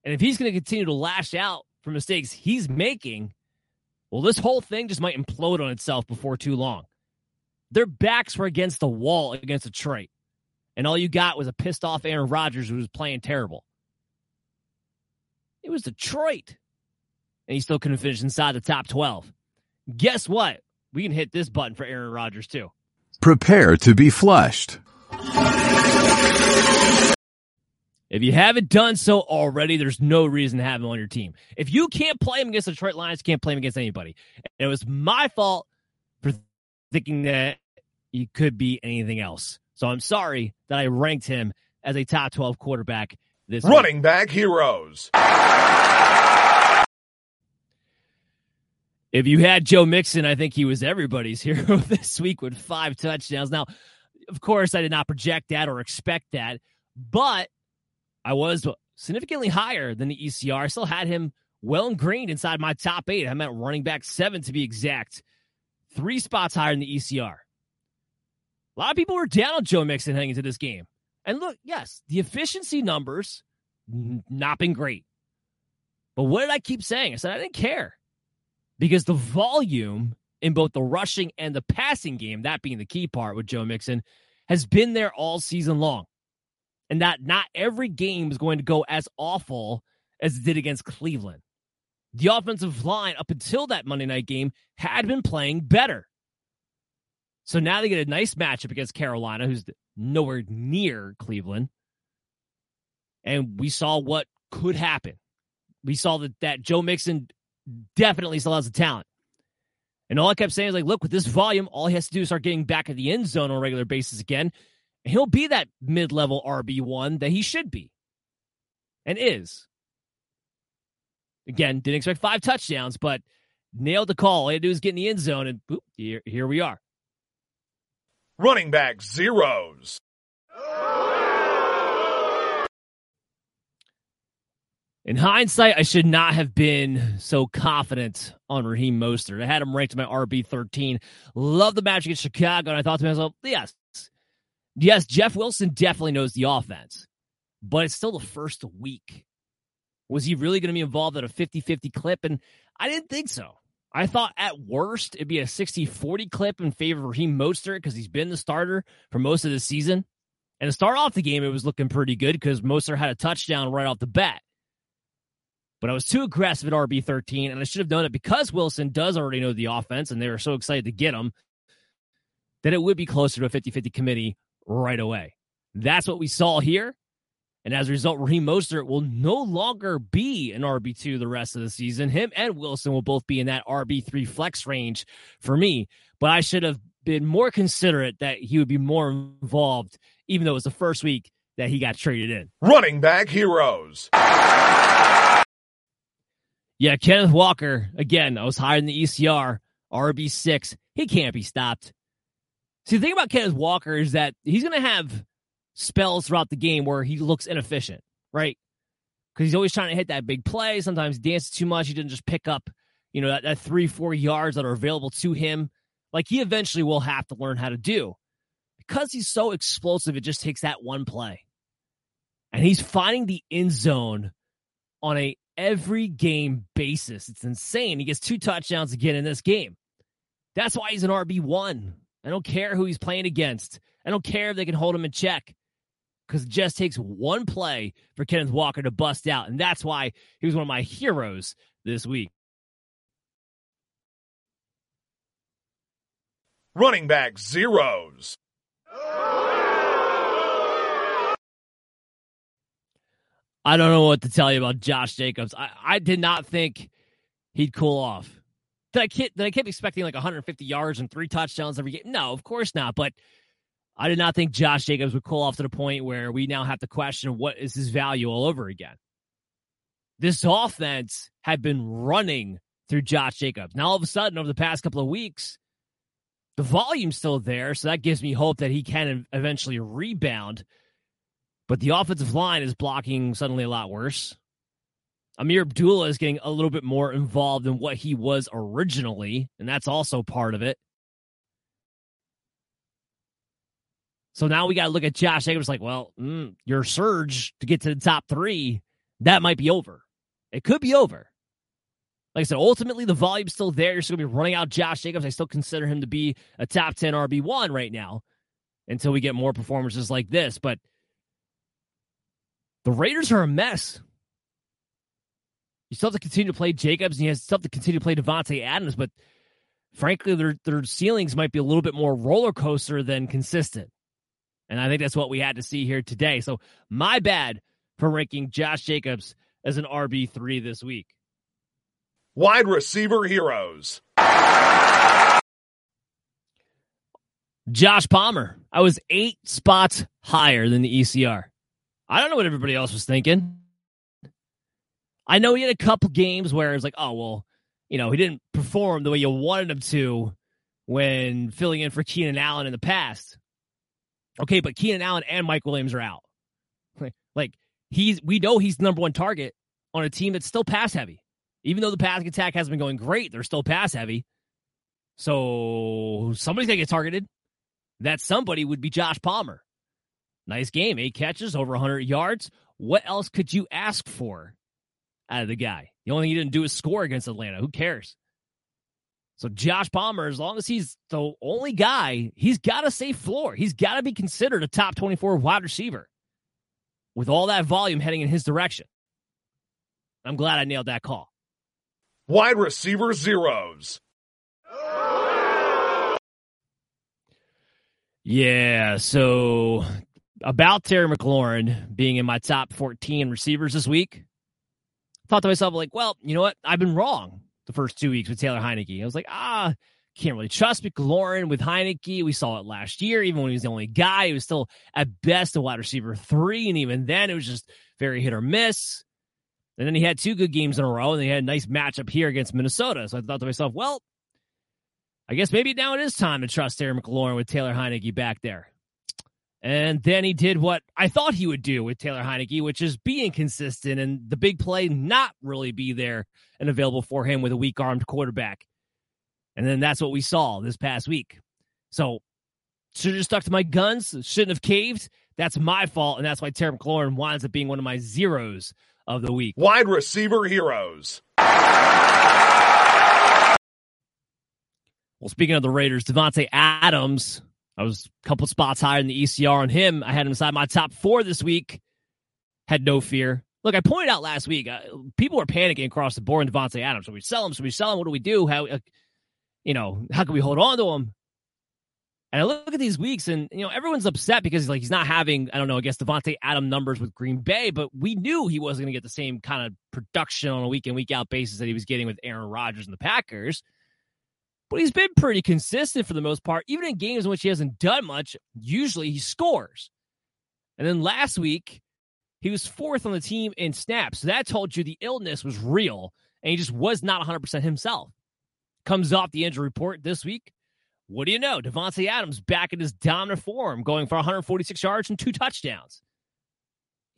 And if he's going to continue to lash out for mistakes he's making, well, this whole thing just might implode on itself before too long. Their backs were against the wall against Detroit. And all you got was a pissed off Aaron Rodgers who was playing terrible. It was Detroit. And he still couldn't finish inside the top 12. Guess what? We can hit this button for Aaron Rodgers too. Prepare to be flushed. If you haven't done so already, there's no reason to have him on your team. If you can't play him against the Detroit Lions, you can't play him against anybody. And it was my fault for thinking that he could be anything else. So I'm sorry that I ranked him as a top 12 quarterback this running week. back heroes. If you had Joe Mixon, I think he was everybody's hero this week with five touchdowns. Now, of course, I did not project that or expect that, but I was significantly higher than the ECR. I still had him well ingrained inside my top eight. I'm at running back seven to be exact, three spots higher than the ECR. A lot of people were down on Joe Mixon heading into this game. And look, yes, the efficiency numbers not been great. But what did I keep saying? I said I didn't care because the volume in both the rushing and the passing game, that being the key part with Joe Mixon, has been there all season long. And that not every game is going to go as awful as it did against Cleveland. The offensive line, up until that Monday night game, had been playing better. So now they get a nice matchup against Carolina, who's nowhere near Cleveland. And we saw what could happen. We saw that, that Joe Mixon definitely still has the talent. And all I kept saying is like, look, with this volume, all he has to do is start getting back at the end zone on a regular basis again. He'll be that mid-level RB1 that he should be. And is. Again, didn't expect five touchdowns, but nailed the call. All he had to do is get in the end zone, and boop, here, here we are. Running back zeros. In hindsight, I should not have been so confident on Raheem Mostert. I had him ranked in my RB 13. Love the match against Chicago, and I thought to myself, yes, yes, Jeff Wilson definitely knows the offense, but it's still the first week. Was he really going to be involved at a 50 50 clip? And I didn't think so. I thought at worst it'd be a 60 40 clip in favor of Raheem Mostert because he's been the starter for most of the season. And to start off the game, it was looking pretty good because Mostert had a touchdown right off the bat. But I was too aggressive at RB 13, and I should have known it because Wilson does already know the offense and they were so excited to get him that it would be closer to a 50 50 committee right away. That's what we saw here. And as a result, Raheem Mostert will no longer be an RB2 the rest of the season. Him and Wilson will both be in that RB3 flex range for me. But I should have been more considerate that he would be more involved, even though it was the first week that he got traded in. Running back heroes. Yeah, Kenneth Walker, again, I was higher than the ECR, RB6. He can't be stopped. See, the thing about Kenneth Walker is that he's going to have spells throughout the game where he looks inefficient, right? Because he's always trying to hit that big play. Sometimes dances too much. He didn't just pick up, you know, that, that three, four yards that are available to him. Like he eventually will have to learn how to do. Because he's so explosive, it just takes that one play. And he's finding the end zone on a every game basis. It's insane. He gets two touchdowns again in this game. That's why he's an RB1. I don't care who he's playing against. I don't care if they can hold him in check because it just takes one play for Kenneth Walker to bust out. And that's why he was one of my heroes this week. Running back zeros. I don't know what to tell you about Josh Jacobs. I, I did not think he'd cool off. Did I, keep, did I expecting like 150 yards and three touchdowns every game? No, of course not. But I did not think Josh Jacobs would cool off to the point where we now have to question what is his value all over again. This offense had been running through Josh Jacobs. Now, all of a sudden, over the past couple of weeks, the volume's still there, so that gives me hope that he can eventually rebound. But the offensive line is blocking suddenly a lot worse. Ameer Abdullah is getting a little bit more involved than what he was originally, and that's also part of it. So now we got to look at Josh Jacobs like, well, mm, your surge to get to the top three, that might be over. It could be over. Like I said, ultimately the volume's still there. You're still going to be running out Josh Jacobs. I still consider him to be a top 10 RB1 right now until we get more performances like this. But the Raiders are a mess. You still have to continue to play Jacobs, and you still have to continue to play Davante Adams, but frankly, their their ceilings might be a little bit more roller coaster than consistent. And I think that's what we had to see here today. So my bad for ranking Josh Jacobs as an RB3 this week. Wide receiver heroes. Josh Palmer. I was eight spots higher than the ECR. I don't know what everybody else was thinking. I know he had a couple games where it's like, oh, well, you know, he didn't perform the way you wanted him to when filling in for Keenan Allen in the past. Okay, but Keenan Allen and Mike Williams are out. Like he's we know he's the number one target on a team that's still pass heavy. Even though the passing attack hasn't been going great, they're still pass heavy. So somebody's gonna get targeted. That somebody would be Josh Palmer. Nice game, eight catches, over 100 yards. What else could you ask for out of the guy? The only thing he didn't do is score against Atlanta. Who cares? So Josh Palmer, as long as he's the only guy, he's got a safe floor. He's got to be considered a top 24 wide receiver with all that volume heading in his direction. I'm glad I nailed that call. Wide receiver zeros. Yeah, so about Terry McLaurin being in my top 14 receivers this week, thought to myself, like, well, you know what? I've been wrong the first two weeks with Taylor Heinicke. I was like, ah, can't really trust McLaurin with Heinicke. We saw it last year, even when he was the only guy. He was still at best a wide receiver three, and even then it was just very hit or miss. And then he had two good games in a row, and he had a nice matchup here against Minnesota. So I thought to myself, well, I guess maybe now it is time to trust Terry McLaurin with Taylor Heinicke back there. And then he did what I thought he would do with Taylor Heinicke, which is be inconsistent and the big play not really be there and available for him with a weak armed quarterback. And then that's what we saw this past week. So should have just stuck to my guns, shouldn't have caved. That's my fault. And that's why Terry McLaurin winds up being one of my zeros of the week. Wide receiver heroes. Well, speaking of the Raiders, Davante Adams I was a couple spots higher in the ECR on him. I had him inside my top four this week. Had no fear. Look, I pointed out last week, uh, people were panicking across the board in Davante Adams. So we sell him? So we sell him? What do we do? How, uh, you know, how can we hold on to him? And I look at these weeks, and you know, everyone's upset because he's like he's not having, I don't know, I guess Davante Adam numbers with Green Bay, but we knew he wasn't going to get the same kind of production on a week in week out basis that he was getting with Aaron Rodgers and the Packers but he's been pretty consistent for the most part. Even in games in which he hasn't done much, usually he scores. And then last week, he was fourth on the team in snaps. So that told you the illness was real and he just was not 100% himself. Comes off the injury report this week. What do you know? Davante Adams back in his dominant form, going for 146 yards and two touchdowns.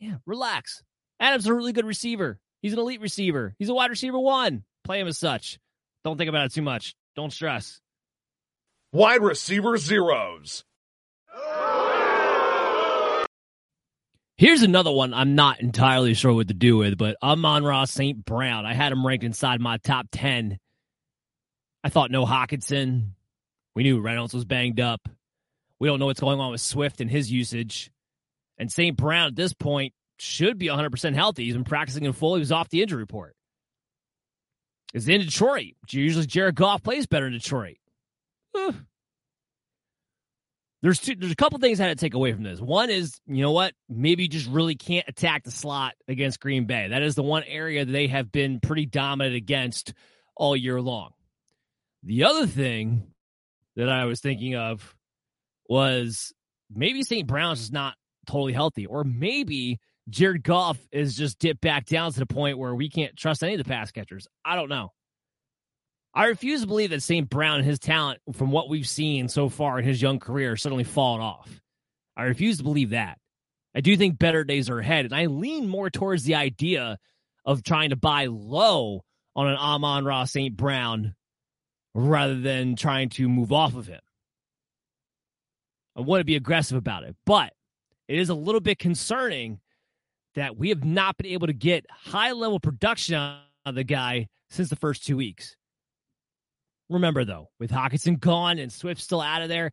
Yeah, relax. Adams is a really good receiver. He's an elite receiver. He's a wide receiver one. Play him as such. Don't think about it too much. Don't stress. Wide receiver zeros. Here's another one I'm not entirely sure what to do with, but Amon-Ra St. Brown. I had him ranked inside my top 10. I thought no Hockenson. We knew Reynolds was banged up. We don't know what's going on with Swift and his usage. And St. Brown at this point should be 100% healthy. He's been practicing in full. He was off the injury report is in Detroit. Usually Jared Goff plays better in Detroit. There's two, there's a couple things I had to take away from this. One is, you know what? Maybe you just really can't attack the slot against Green Bay. That is the one area they have been pretty dominant against all year long. The other thing that I was thinking of was maybe St. Brown's is not totally healthy, or maybe Jared Goff is just dipped back down to the point where we can't trust any of the pass catchers. I don't know. I refuse to believe that St. Brown and his talent, from what we've seen so far in his young career, suddenly fallen off. I refuse to believe that. I do think better days are ahead, and I lean more towards the idea of trying to buy low on an Amon-Ra St. Brown rather than trying to move off of him. I want to be aggressive about it, but it is a little bit concerning that we have not been able to get high level production of the guy since the first two weeks. Remember, though, with Hockenson gone and Swift still out of there,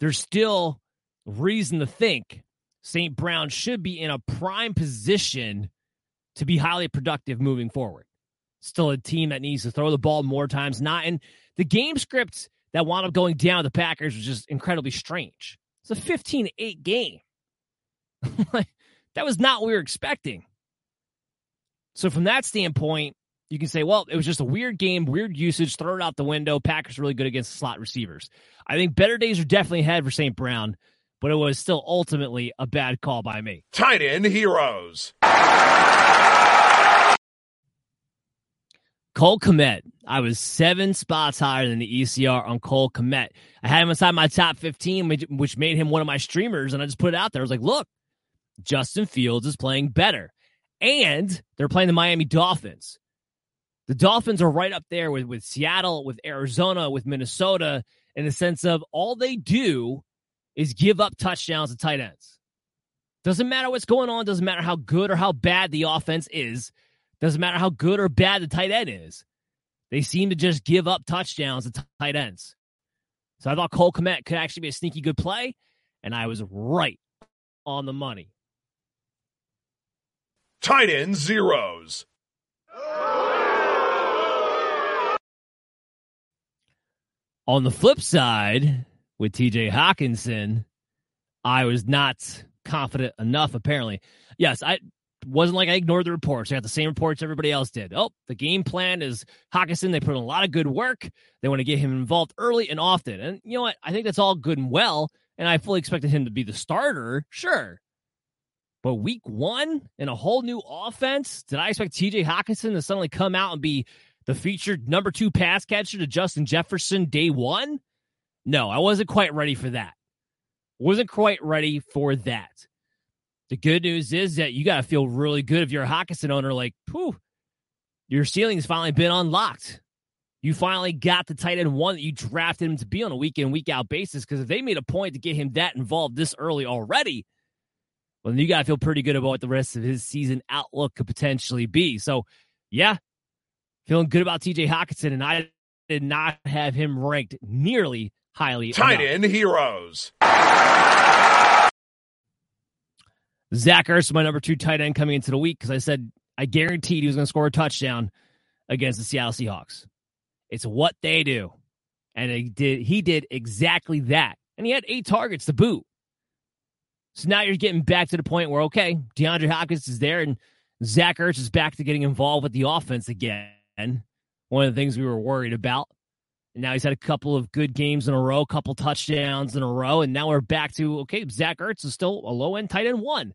there's still reason to think St. Brown should be in a prime position to be highly productive moving forward. Still a team that needs to throw the ball more times, not. And the game script that wound up going down the Packers was just incredibly strange. It's a 15 8 game. that was not what we were expecting. So, from that standpoint, you can say, well, it was just a weird game, weird usage, throw it out the window. Packers really good against slot receivers. I think better days are definitely ahead for St. Brown, but it was still ultimately a bad call by me. Tight end heroes. Cole Kmet. I was seven spots higher than the ECR on Cole Kmet. I had him inside my top 15, which made him one of my streamers, and I just put it out there. I was like, look, Justin Fields is playing better. And they're playing the Miami Dolphins. The Dolphins are right up there with, with Seattle, with Arizona, with Minnesota, in the sense of all they do is give up touchdowns to tight ends. Doesn't matter what's going on, doesn't matter how good or how bad the offense is, doesn't matter how good or bad the tight end is. They seem to just give up touchdowns to tight ends. So I thought Cole Kmet could actually be a sneaky good play, and I was right on the money. Tight end zeros. On the flip side, with TJ Hockenson, I was not confident enough, apparently. Yes, I wasn't like I ignored the reports. I got the same reports everybody else did. Oh, the game plan is Hockenson. They put in a lot of good work. They want to get him involved early and often. And you know what? I think that's all good and well. And I fully expected him to be the starter, sure. But week one in a whole new offense, did I expect TJ Hockenson to suddenly come out and be the featured number two pass catcher to Justin Jefferson day one? No, I wasn't quite ready for that. Wasn't quite ready for that. The good news is that you got to feel really good if you're a Hockenson owner, like, whew, your ceiling's finally been unlocked. You finally got the tight end one that you drafted him to be on a week in, week out basis. Because if they made a point to get him that involved this early already, well, then you got to feel pretty good about what the rest of his season outlook could potentially be. So, yeah, feeling good about TJ Hockenson, and I did not have him ranked nearly highly. Tight end heroes. Zach Ertz, my number two tight end coming into the week, because I said I guaranteed he was going to score a touchdown against the Seattle Seahawks. It's what they do. And he did he did exactly that. And he had eight targets to boot. So now you're getting back to the point where, okay, DeAndre Hopkins is there and Zach Ertz is back to getting involved with the offense again. One of the things we were worried about. And now he's had a couple of good games in a row, a couple touchdowns in a row. And now we're back to, okay, Zach Ertz is still a low end tight end one.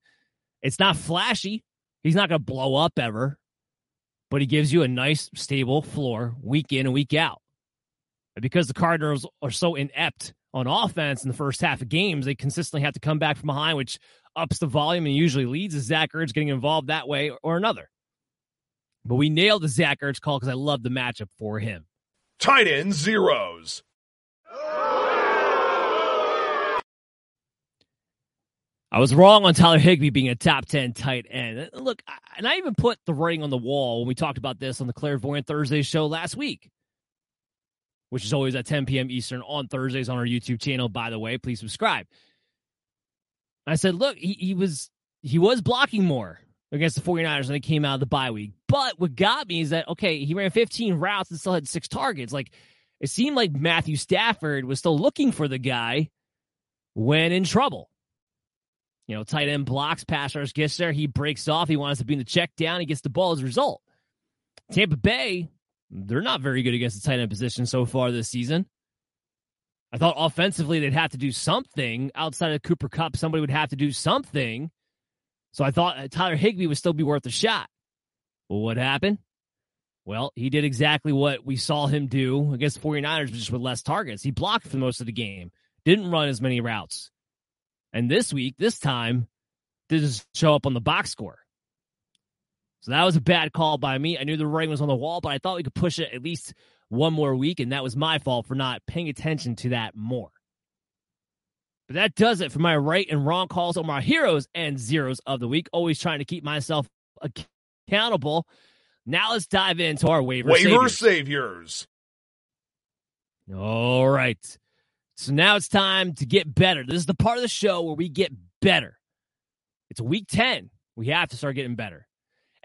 It's not flashy. He's not going to blow up ever, but he gives you a nice, stable floor week in and week out. And because the Cardinals are so inept on offense in the first half of games, they consistently have to come back from behind, which ups the volume and usually leads to Zach Ertz getting involved that way or another. But we nailed the Zach Ertz call because I love the matchup for him. Tight end zeros. I was wrong on Tyler Higbee being a top 10 tight end. Look, and I even put the writing on the wall when we talked about this on the Clairvoyant Thursday show last week, which is always at 10 p.m. Eastern on Thursdays on our YouTube channel, by the way. Please subscribe. I said, look, he, he was he was blocking more against the 49ers when they came out of the bye week. But what got me is that, okay, he ran 15 routes and still had six targets. Like, it seemed like Matthew Stafford was still looking for the guy when in trouble. You know, tight end blocks, pass rush gets there, he breaks off, he wants to be in the check down, he gets the ball as a result. Tampa Bay, they're not very good against the tight end position so far this season. I thought offensively they'd have to do something outside of Cooper Kupp. Somebody would have to do something. So I thought uh, Tyler Higbee would still be worth a shot. Well, what happened? Well, he did exactly what we saw him do against 49ers, just with less targets. He blocked for most of the game, didn't run as many routes. And this week, this time, didn't show up on the box score. So that was a bad call by me. I knew the writing was on the wall, but I thought we could push it at least one more week, and that was my fault for not paying attention to that more. But that does it for my right and wrong calls on my heroes and zeros of the week. Always trying to keep myself accountable. Now let's dive into our waiver waiver saviors. saviors. All right. So now it's time to get better. This is the part of the show where we get better. It's week 10. We have to start getting better.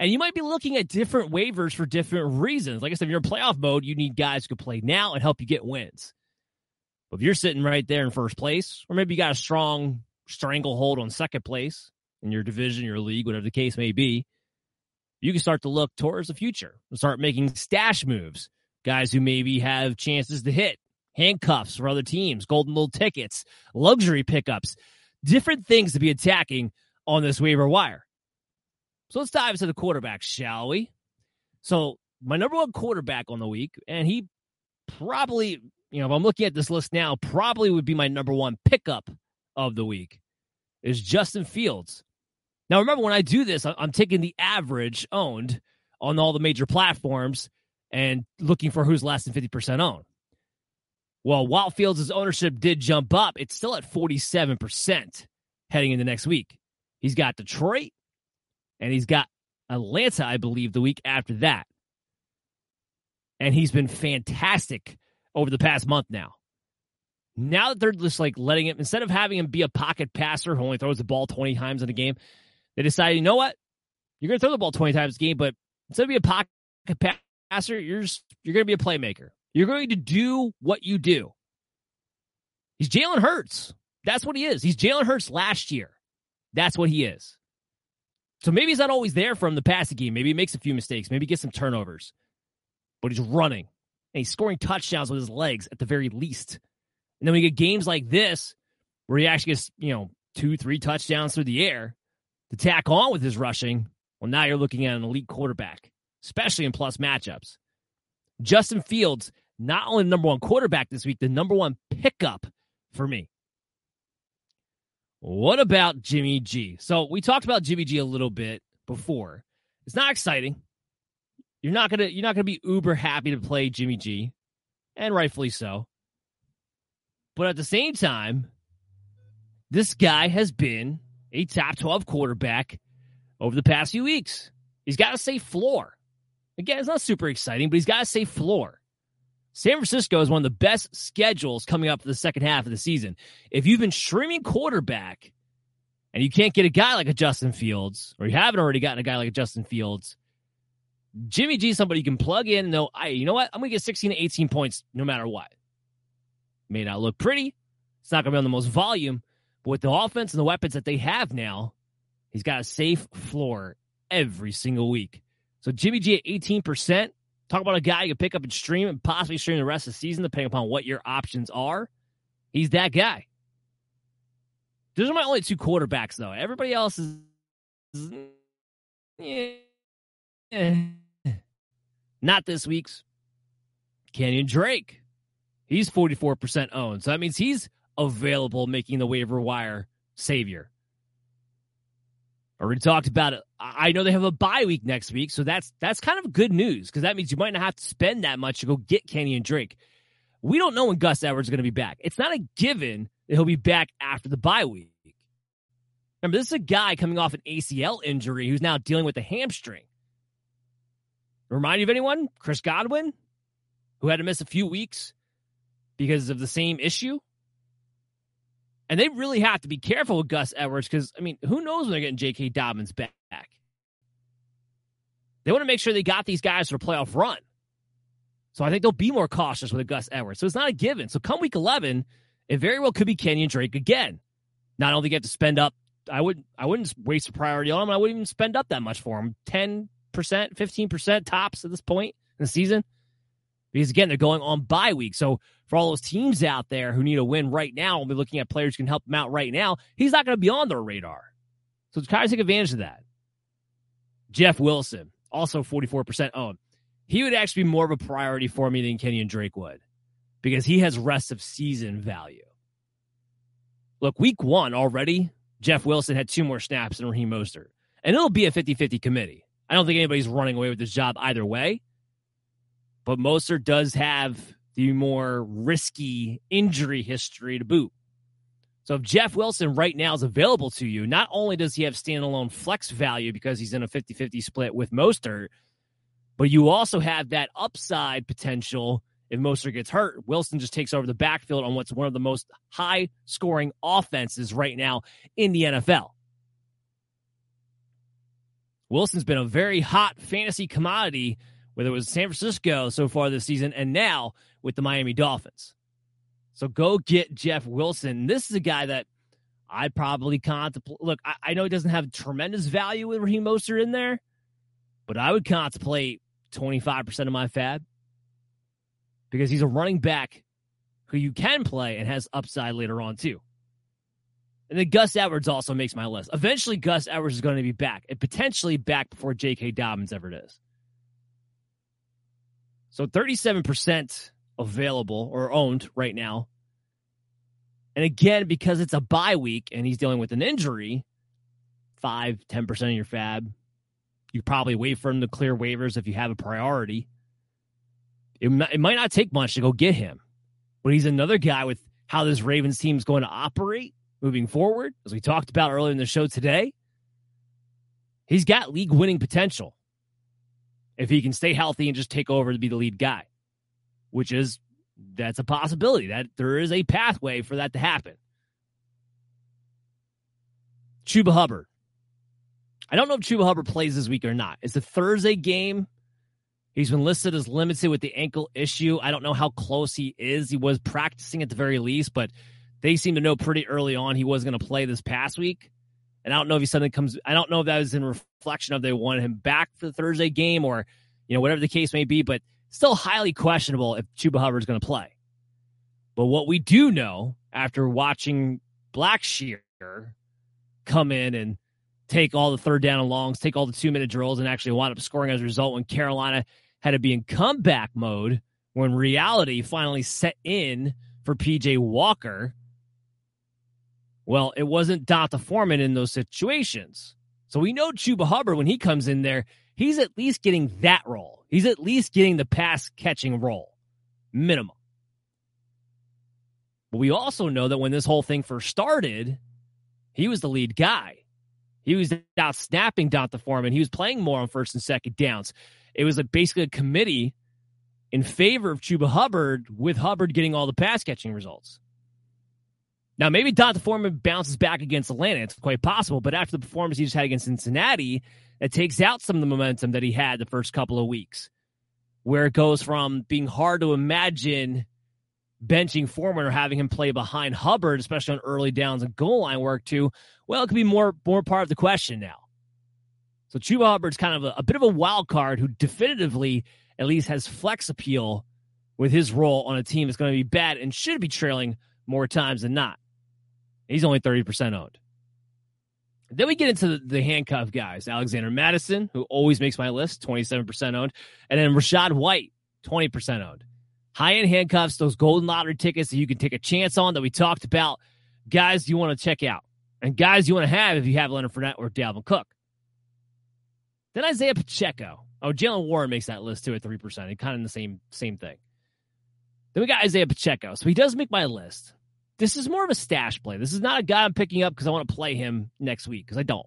And you might be looking at different waivers for different reasons. Like I said, if you're in playoff mode, you need guys who can play now and help you get wins. But if you're sitting right there in first place, or maybe you got a strong stranglehold on second place in your division, your league, whatever the case may be, you can start to look towards the future and start making stash moves. Guys who maybe have chances to hit, handcuffs for other teams, golden little tickets, luxury pickups, different things to be attacking on this waiver wire. So let's dive into the quarterbacks, shall we? So my number one quarterback on the week, and he probably, you know, if I'm looking at this list now, probably would be my number one pickup of the week, is Justin Fields. Now remember, when I do this, I'm taking the average owned on all the major platforms and looking for who's less than 50% owned. Well, while Fields' ownership did jump up, it's still at 47% heading into next week. He's got Detroit, and he's got Atlanta, I believe, the week after that. And he's been fantastic over the past month now. Now that they're just like letting him, instead of having him be a pocket passer who only throws the ball 20 times in a game, they decided, you know what? You're going to throw the ball 20 times a game, but instead of be a pocket passer, you're, just, you're going to be a playmaker. You're going to do what you do. He's Jalen Hurts. That's what he is. He's Jalen Hurts last year. That's what he is. So maybe he's not always there from the passing game. Maybe he makes a few mistakes. Maybe he gets some turnovers. But he's running and he's scoring touchdowns with his legs at the very least. And then we get games like this where he actually gets, you know, two, three touchdowns through the air to tack on with his rushing. Well, now you're looking at an elite quarterback, especially in plus matchups. Justin Fields, not only the number one quarterback this week, the number one pickup for me. What about Jimmy G? So we talked about Jimmy G a little bit before. It's not exciting. You're not gonna you're not gonna be uber happy to play Jimmy G, and rightfully so. But at the same time, this guy has been a top 12 quarterback over the past few weeks. He's got a safe floor. Again, it's not super exciting, but he's got a safe floor. San Francisco is one of the best schedules coming up for the second half of the season. If you've been streaming quarterback and you can't get a guy like a Justin Fields, or you haven't already gotten a guy like a Justin Fields, Jimmy G is somebody you can plug in know, I, you know what? I'm to get 16 to 18 points no matter what. May not look pretty. It's not to be on the most volume, but with the offense and the weapons that they have now, he's got a safe floor every single week. So Jimmy G at 18%, Talk about a guy you can pick up and stream and possibly stream the rest of the season, depending upon what your options are. He's that guy. Those are my only two quarterbacks, though. Everybody else is. Yeah. Not this week's. Kenyon Drake. He's 44% owned. So that means he's available making the waiver wire savior. Already talked about it. I know they have a bye week next week, so that's that's kind of good news because that means you might not have to spend that much to go get Kenyon Drake. We don't know when Gus Edwards is going to be back. It's not a given that he'll be back after the bye week. Remember, this is a guy coming off an ACL injury who's now dealing with a hamstring. Remind you of anyone? Chris Godwin, who had to miss a few weeks because of the same issue. And they really have to be careful with Gus Edwards because, I mean, who knows when they're getting J.K. Dobbins back? They want to make sure they got these guys for a playoff run. So I think they'll be more cautious with a Gus Edwards. So it's not a given. So come week 11, it very well could be Kenyon Drake again. Not only get to spend up, I wouldn't, I wouldn't waste a priority on him. I wouldn't even spend up that much for him. 10%, 15% tops at this point in the season. Because again, they're going on bye week. So for all those teams out there who need a win right now, we'll be looking at players who can help them out right now. He's not going to be on their radar. So it's kind of take advantage of that. Jeff Wilson, also 44% owned. he would actually be more of a priority for me than Kenyon Drake would because he has rest of season value. Look, week one already, Jeff Wilson had two more snaps than Raheem Mostert. And it'll be a 50 50 committee. I don't think anybody's running away with this job either way. But Mostert does have the more risky injury history to boot. So if Jeff Wilson right now is available to you, not only does he have standalone flex value because he's in a 50 50 split with Mostert, but you also have that upside potential if Mostert gets hurt. Wilson just takes over the backfield on what's one of the most high scoring offenses right now in the NFL. Wilson's been a very hot fantasy commodity, whether it was San Francisco so far this season and now with the Miami Dolphins. So go get Jeff Wilson. This is a guy that I'd probably contemplate. Look, I, I know he doesn't have tremendous value with Raheem Mostert in there, but I would contemplate 25% of my fab because he's a running back who you can play and has upside later on too. And then Gus Edwards also makes my list. Eventually, Gus Edwards is going to be back and potentially back before J.K. Dobbins ever is. So 37% available or owned right now. And again, because it's a bye week and he's dealing with an injury, 5 10% of your fab. You probably wait for him to clear waivers if you have a priority. It, it might not take much to go get him, but he's another guy with how this Ravens team is going to operate moving forward, as we talked about earlier in the show today. He's got league winning potential if he can stay healthy and just take over to be the lead guy, which is that's a possibility that there is a pathway for that to happen. Chuba Hubbard. I don't know if Chuba Hubbard plays this week or not. It's a Thursday game. He's been listed as limited with the ankle issue. I don't know how close he is. He was practicing at the very least, but they seem to know pretty early on he was going to play this past week. And I don't know if he suddenly comes. I don't know if that was in reflection of they wanted him back for the Thursday game or, you know, whatever the case may be. But still highly questionable if Chuba Hubbard's going to play. But what we do know after watching Blackshear come in and take all the third down and longs, take all the two minute drills, and actually wind up scoring as a result when Carolina had to be in comeback mode when reality finally set in for PJ Walker. Well, it wasn't D'Onta Foreman in those situations. So we know Chuba Hubbard, when he comes in there, he's at least getting that role. He's at least getting the pass catching role, minimum. But we also know that when this whole thing first started, he was the lead guy. He was out snapping D'Onta Foreman. He was playing more on first and second downs. It was a, basically a committee in favor of Chuba Hubbard, with Hubbard getting all the pass catching results. Now, maybe D'Onta Foreman bounces back against Atlanta. It's quite possible. But after the performance he just had against Cincinnati, it takes out some of the momentum that he had the first couple of weeks, where it goes from being hard to imagine benching Foreman or having him play behind Hubbard, especially on early downs and goal line work, to, well, it could be more, more part of the question now. So Chuba Hubbard's kind of a, a bit of a wild card who definitively at least has flex appeal with his role on a team that's going to be bad and should be trailing more times than not. He's only 30% owned. Then we get into the, handcuff guys. Alexander Mattison, who always makes my list, 27% owned. And then Rachaad White, 20% owned. High end handcuffs, those golden lottery tickets that you can take a chance on that we talked about. Guys you want to check out. And guys you want to have if you have Leonard Fournette or Dalvin Cook. Then Isaiah Pacheco. Oh, Jaylen Warren makes that list too at 3%. He kind of the same same thing. Then we got Isaiah Pacheco. So he does make my list. This is more of a stash play. This is not a guy I'm picking up because I want to play him next week because I don't.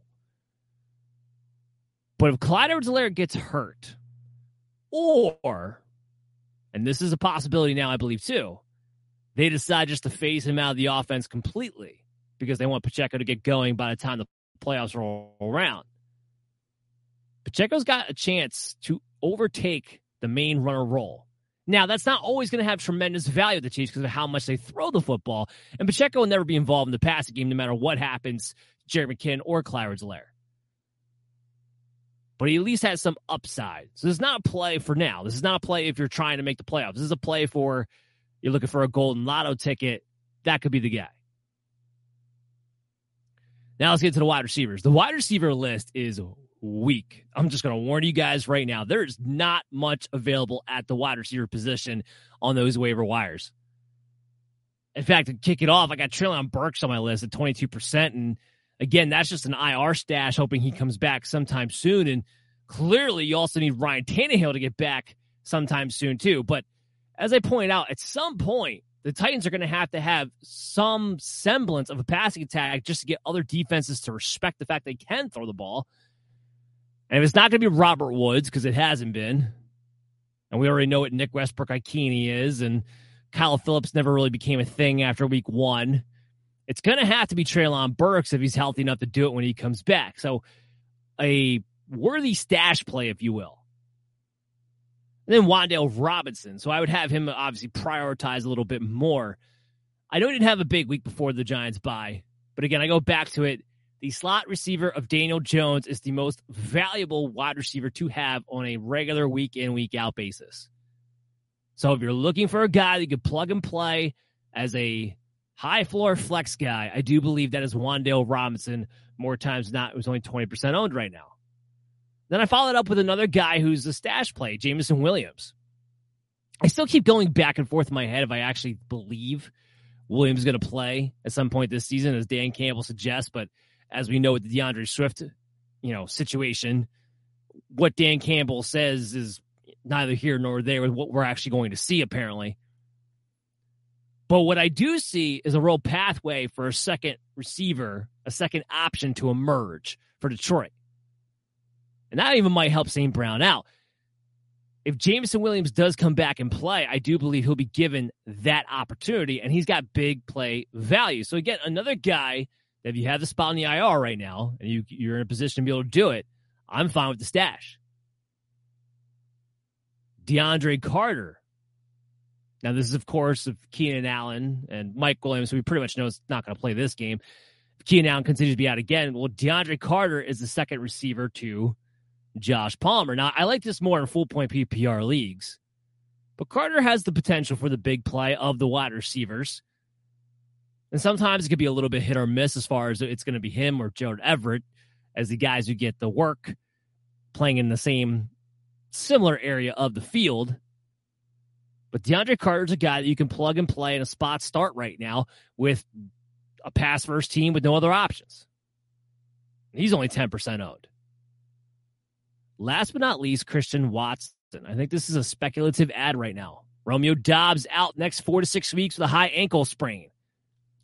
But if Clyde edwards gets hurt, or, and this is a possibility now, I believe too, they decide just to phase him out of the offense completely because they want Pacheco to get going by the time the playoffs roll around. Pacheco's got a chance to overtake the main runner role. Now, that's not always going to have tremendous value at the Chiefs because of how much they throw the football. And Pacheco will never be involved in the passing game no matter what happens Jerick McKinnon or Clyde Lair. But he at least has some upside. So this is not a play for now. This is not a play if you're trying to make the playoffs. This is a play for you're looking for a golden lotto ticket. That could be the guy. Now let's get to the wide receivers. The wide receiver list is week. I'm just going to warn you guys right now. There's not much available at the wide receiver position on those waiver wires. In fact, to kick it off, I got Treylon Burks on my list at 22%. And again, that's just an IR stash, hoping he comes back sometime soon. And clearly, you also need Ryan Tannehill to get back sometime soon, too. But as I point out, at some point, the Titans are going to have to have some semblance of a passing attack just to get other defenses to respect the fact they can throw the ball. And if it's not going to be Robert Woods, because it hasn't been, and we already know what Nick Westbrook Ikhine is, and Kyle Phillips never really became a thing after week one. It's going to have to be Treylon Burks if he's healthy enough to do it when he comes back. So, a worthy stash play, if you will. And then Wan'Dale Robinson. So, I would have him obviously prioritize a little bit more. I know he didn't have a big week before the Giants bye, but again, I go back to it. The slot receiver of Daniel Jones is the most valuable wide receiver to have on a regular week in, week out basis. So if you're looking for a guy that you could plug and play as a high floor flex guy, I do believe that is Wan'Dale Robinson more times not. It was only 20% owned right now. Then I followed up with another guy who's a stash play, Jameson Williams. I still keep going back and forth in my head if I actually believe Williams is going to play at some point this season, as Dan Campbell suggests. But as we know with the D'Andre Swift, you know, situation, what Dan Campbell says is neither here nor there with what we're actually going to see, apparently. But what I do see is a real pathway for a second receiver, a second option to emerge for Detroit. And that even might help St. Brown out. If Jameson Williams does come back and play, I do believe he'll be given that opportunity, and he's got big play value. So, again, another guy if you have the spot on the IR right now and you, you're in a position to be able to do it, I'm fine with the stash. DeAndre Carter. Now, this is, of course, of Keenan Allen and Mike Williams, we pretty much know it's not going to play this game. If Keenan Allen continues to be out again, well, DeAndre Carter is the second receiver to Josh Palmer. Now, I like this more in full point PPR leagues, but Carter has the potential for the big play of the wide receivers. And sometimes it could be a little bit hit or miss as far as it's going to be him or Gerald Everett as the guys who get the work playing in the same similar area of the field. But DeAndre Carter's a guy that you can plug and play in a spot start right now with a pass first team with no other options. He's only 10% owned. Last but not least, Christian Watson. I think this is a speculative add right now. Romeo Doubs out next four to six weeks with a high ankle sprain.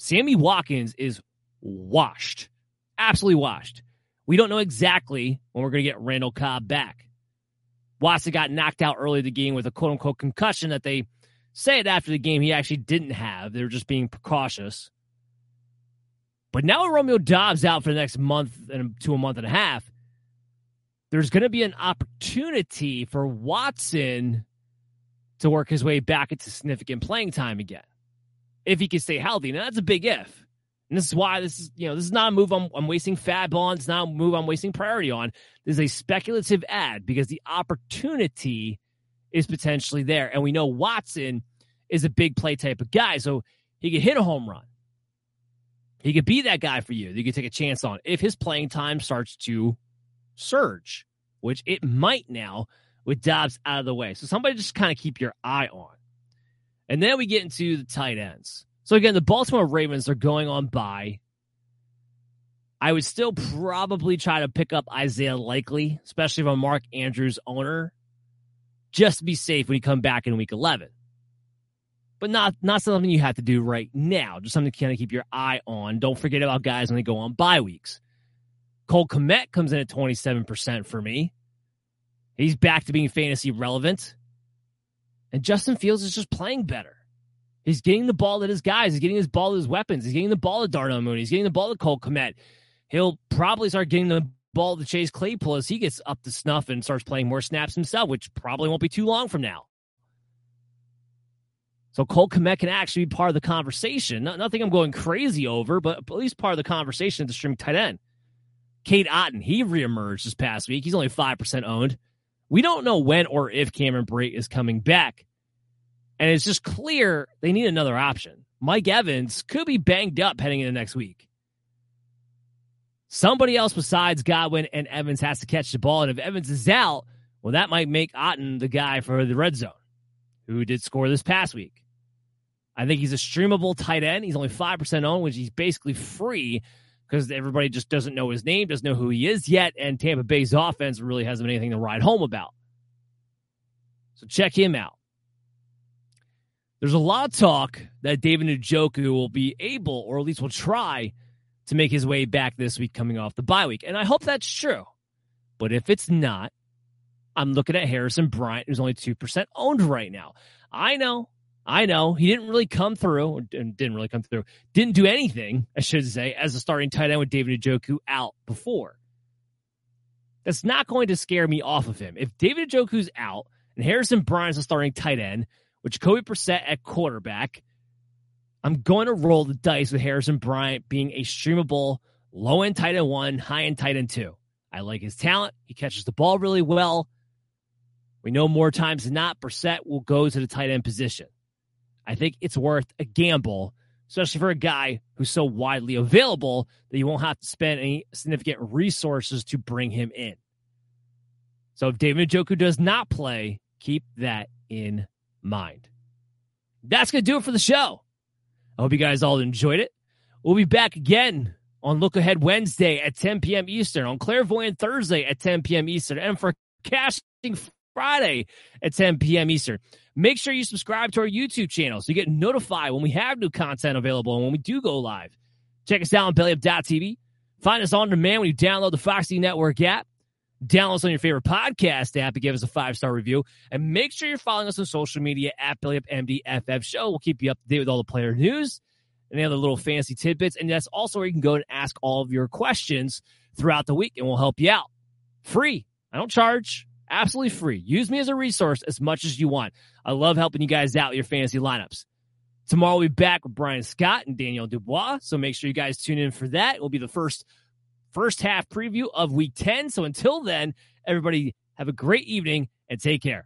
Sammy Watkins is washed, absolutely washed. We don't know exactly when we're going to get Randall Cobb back. Watson got knocked out early in the game with a quote unquote concussion that they said after the game he actually didn't have. They were just being precautious. But now Romeo Doubs out for the next month and to a month and a half, there's going to be an opportunity for Watson to work his way back into significant playing time again. If he can stay healthy. Now that's a big if. And this is why this is, you know, this is not a move I'm, I'm wasting FAAB on. It's not a move I'm wasting priority on. This is a speculative add because the opportunity is potentially there. And we know Watson is a big play type of guy. So he could hit a home run. He could be that guy for you. You could take a chance on if his playing time starts to surge, which it might now with Doubs out of the way. So somebody just kind of keep your eye on. And then we get into the tight ends. So again, the Baltimore Ravens are going on bye. I would still probably try to pick up Isaiah Likely, especially if I'm Mark Andrews owner, just to be safe when you come back in week 11. But not not something you have to do right now. Just something to kind of keep your eye on. Don't forget about guys when they go on bye weeks. Cole Kmet comes in at 27% for me. He's back to being fantasy relevant. And Justin Fields is just playing better. He's getting the ball to his guys. He's getting his ball to his weapons. He's getting the ball to Darnell Mooney. He's getting the ball to Cole Kmet. He'll probably start getting the ball to Chase Claypool as he gets up to snuff and starts playing more snaps himself, which probably won't be too long from now. So Cole Kmet can actually be part of the conversation. Not, nothing I'm going crazy over, but at least part of the conversation at the stream tight end. Cade Otton, he reemerged this past week. He's only 5% owned. We don't know when or if Cameron Brate is coming back. And it's just clear they need another option. Mike Evans could be banged up heading into next week. Somebody else besides Godwin and Evans has to catch the ball. And if Evans is out, well, that might make Otton the guy for the red zone, who did score this past week. I think he's a streamable tight end. He's only 5% owned, which he's basically free because everybody just doesn't know his name, doesn't know who he is yet, and Tampa Bay's offense really hasn't been anything to ride home about. So check him out. There's a lot of talk that David Njoku will be able, or at least will try, to make his way back this week coming off the bye week. And I hope that's true. But if it's not, I'm looking at Harrison Bryant, who's only 2% owned right now. I know, I know, he didn't really come through, and didn't really come through, didn't do anything, I should say, as a starting tight end with David Njoku out before. That's not going to scare me off of him. If David Njoku's out and Harrison Bryant's a starting tight end, with Jacoby Brissett at quarterback, I'm going to roll the dice with Harrison Bryant being a streamable low end tight end one, high end tight end two. I like his talent. He catches the ball really well. We know more times than not, Brissett will go to the tight end position. I think it's worth a gamble, especially for a guy who's so widely available that you won't have to spend any significant resources to bring him in. So if David Njoku does not play, keep that in mind. That's going to do it for the show. I hope you guys all enjoyed it. We'll be back again on Look Ahead Wednesday at 10 p.m. Eastern, on Clairvoyant Thursday at 10 p.m. Eastern, and for Casting Friday at 10 p.m. Eastern. Make sure you subscribe to our YouTube channel so you get notified when we have new content available and when we do go live. Check us out on bellyup.tv. Find us on demand when you download the Foxy Network app. Download us on your favorite podcast app and give us a five star review. And make sure you're following us on social media at BellyUpMDFF Show. We'll keep you up to date with all the player news and the other little fancy tidbits. And that's also where you can go and ask all of your questions throughout the week, and we'll help you out. Free. I don't charge. Absolutely free. Use me as a resource as much as you want. I love helping you guys out with your fantasy lineups. Tomorrow we'll be back with Brian Scott and Daniel Dubois. So make sure you guys tune in for that. It will be the first first half preview of week 10. So until then, everybody have a great evening and take care.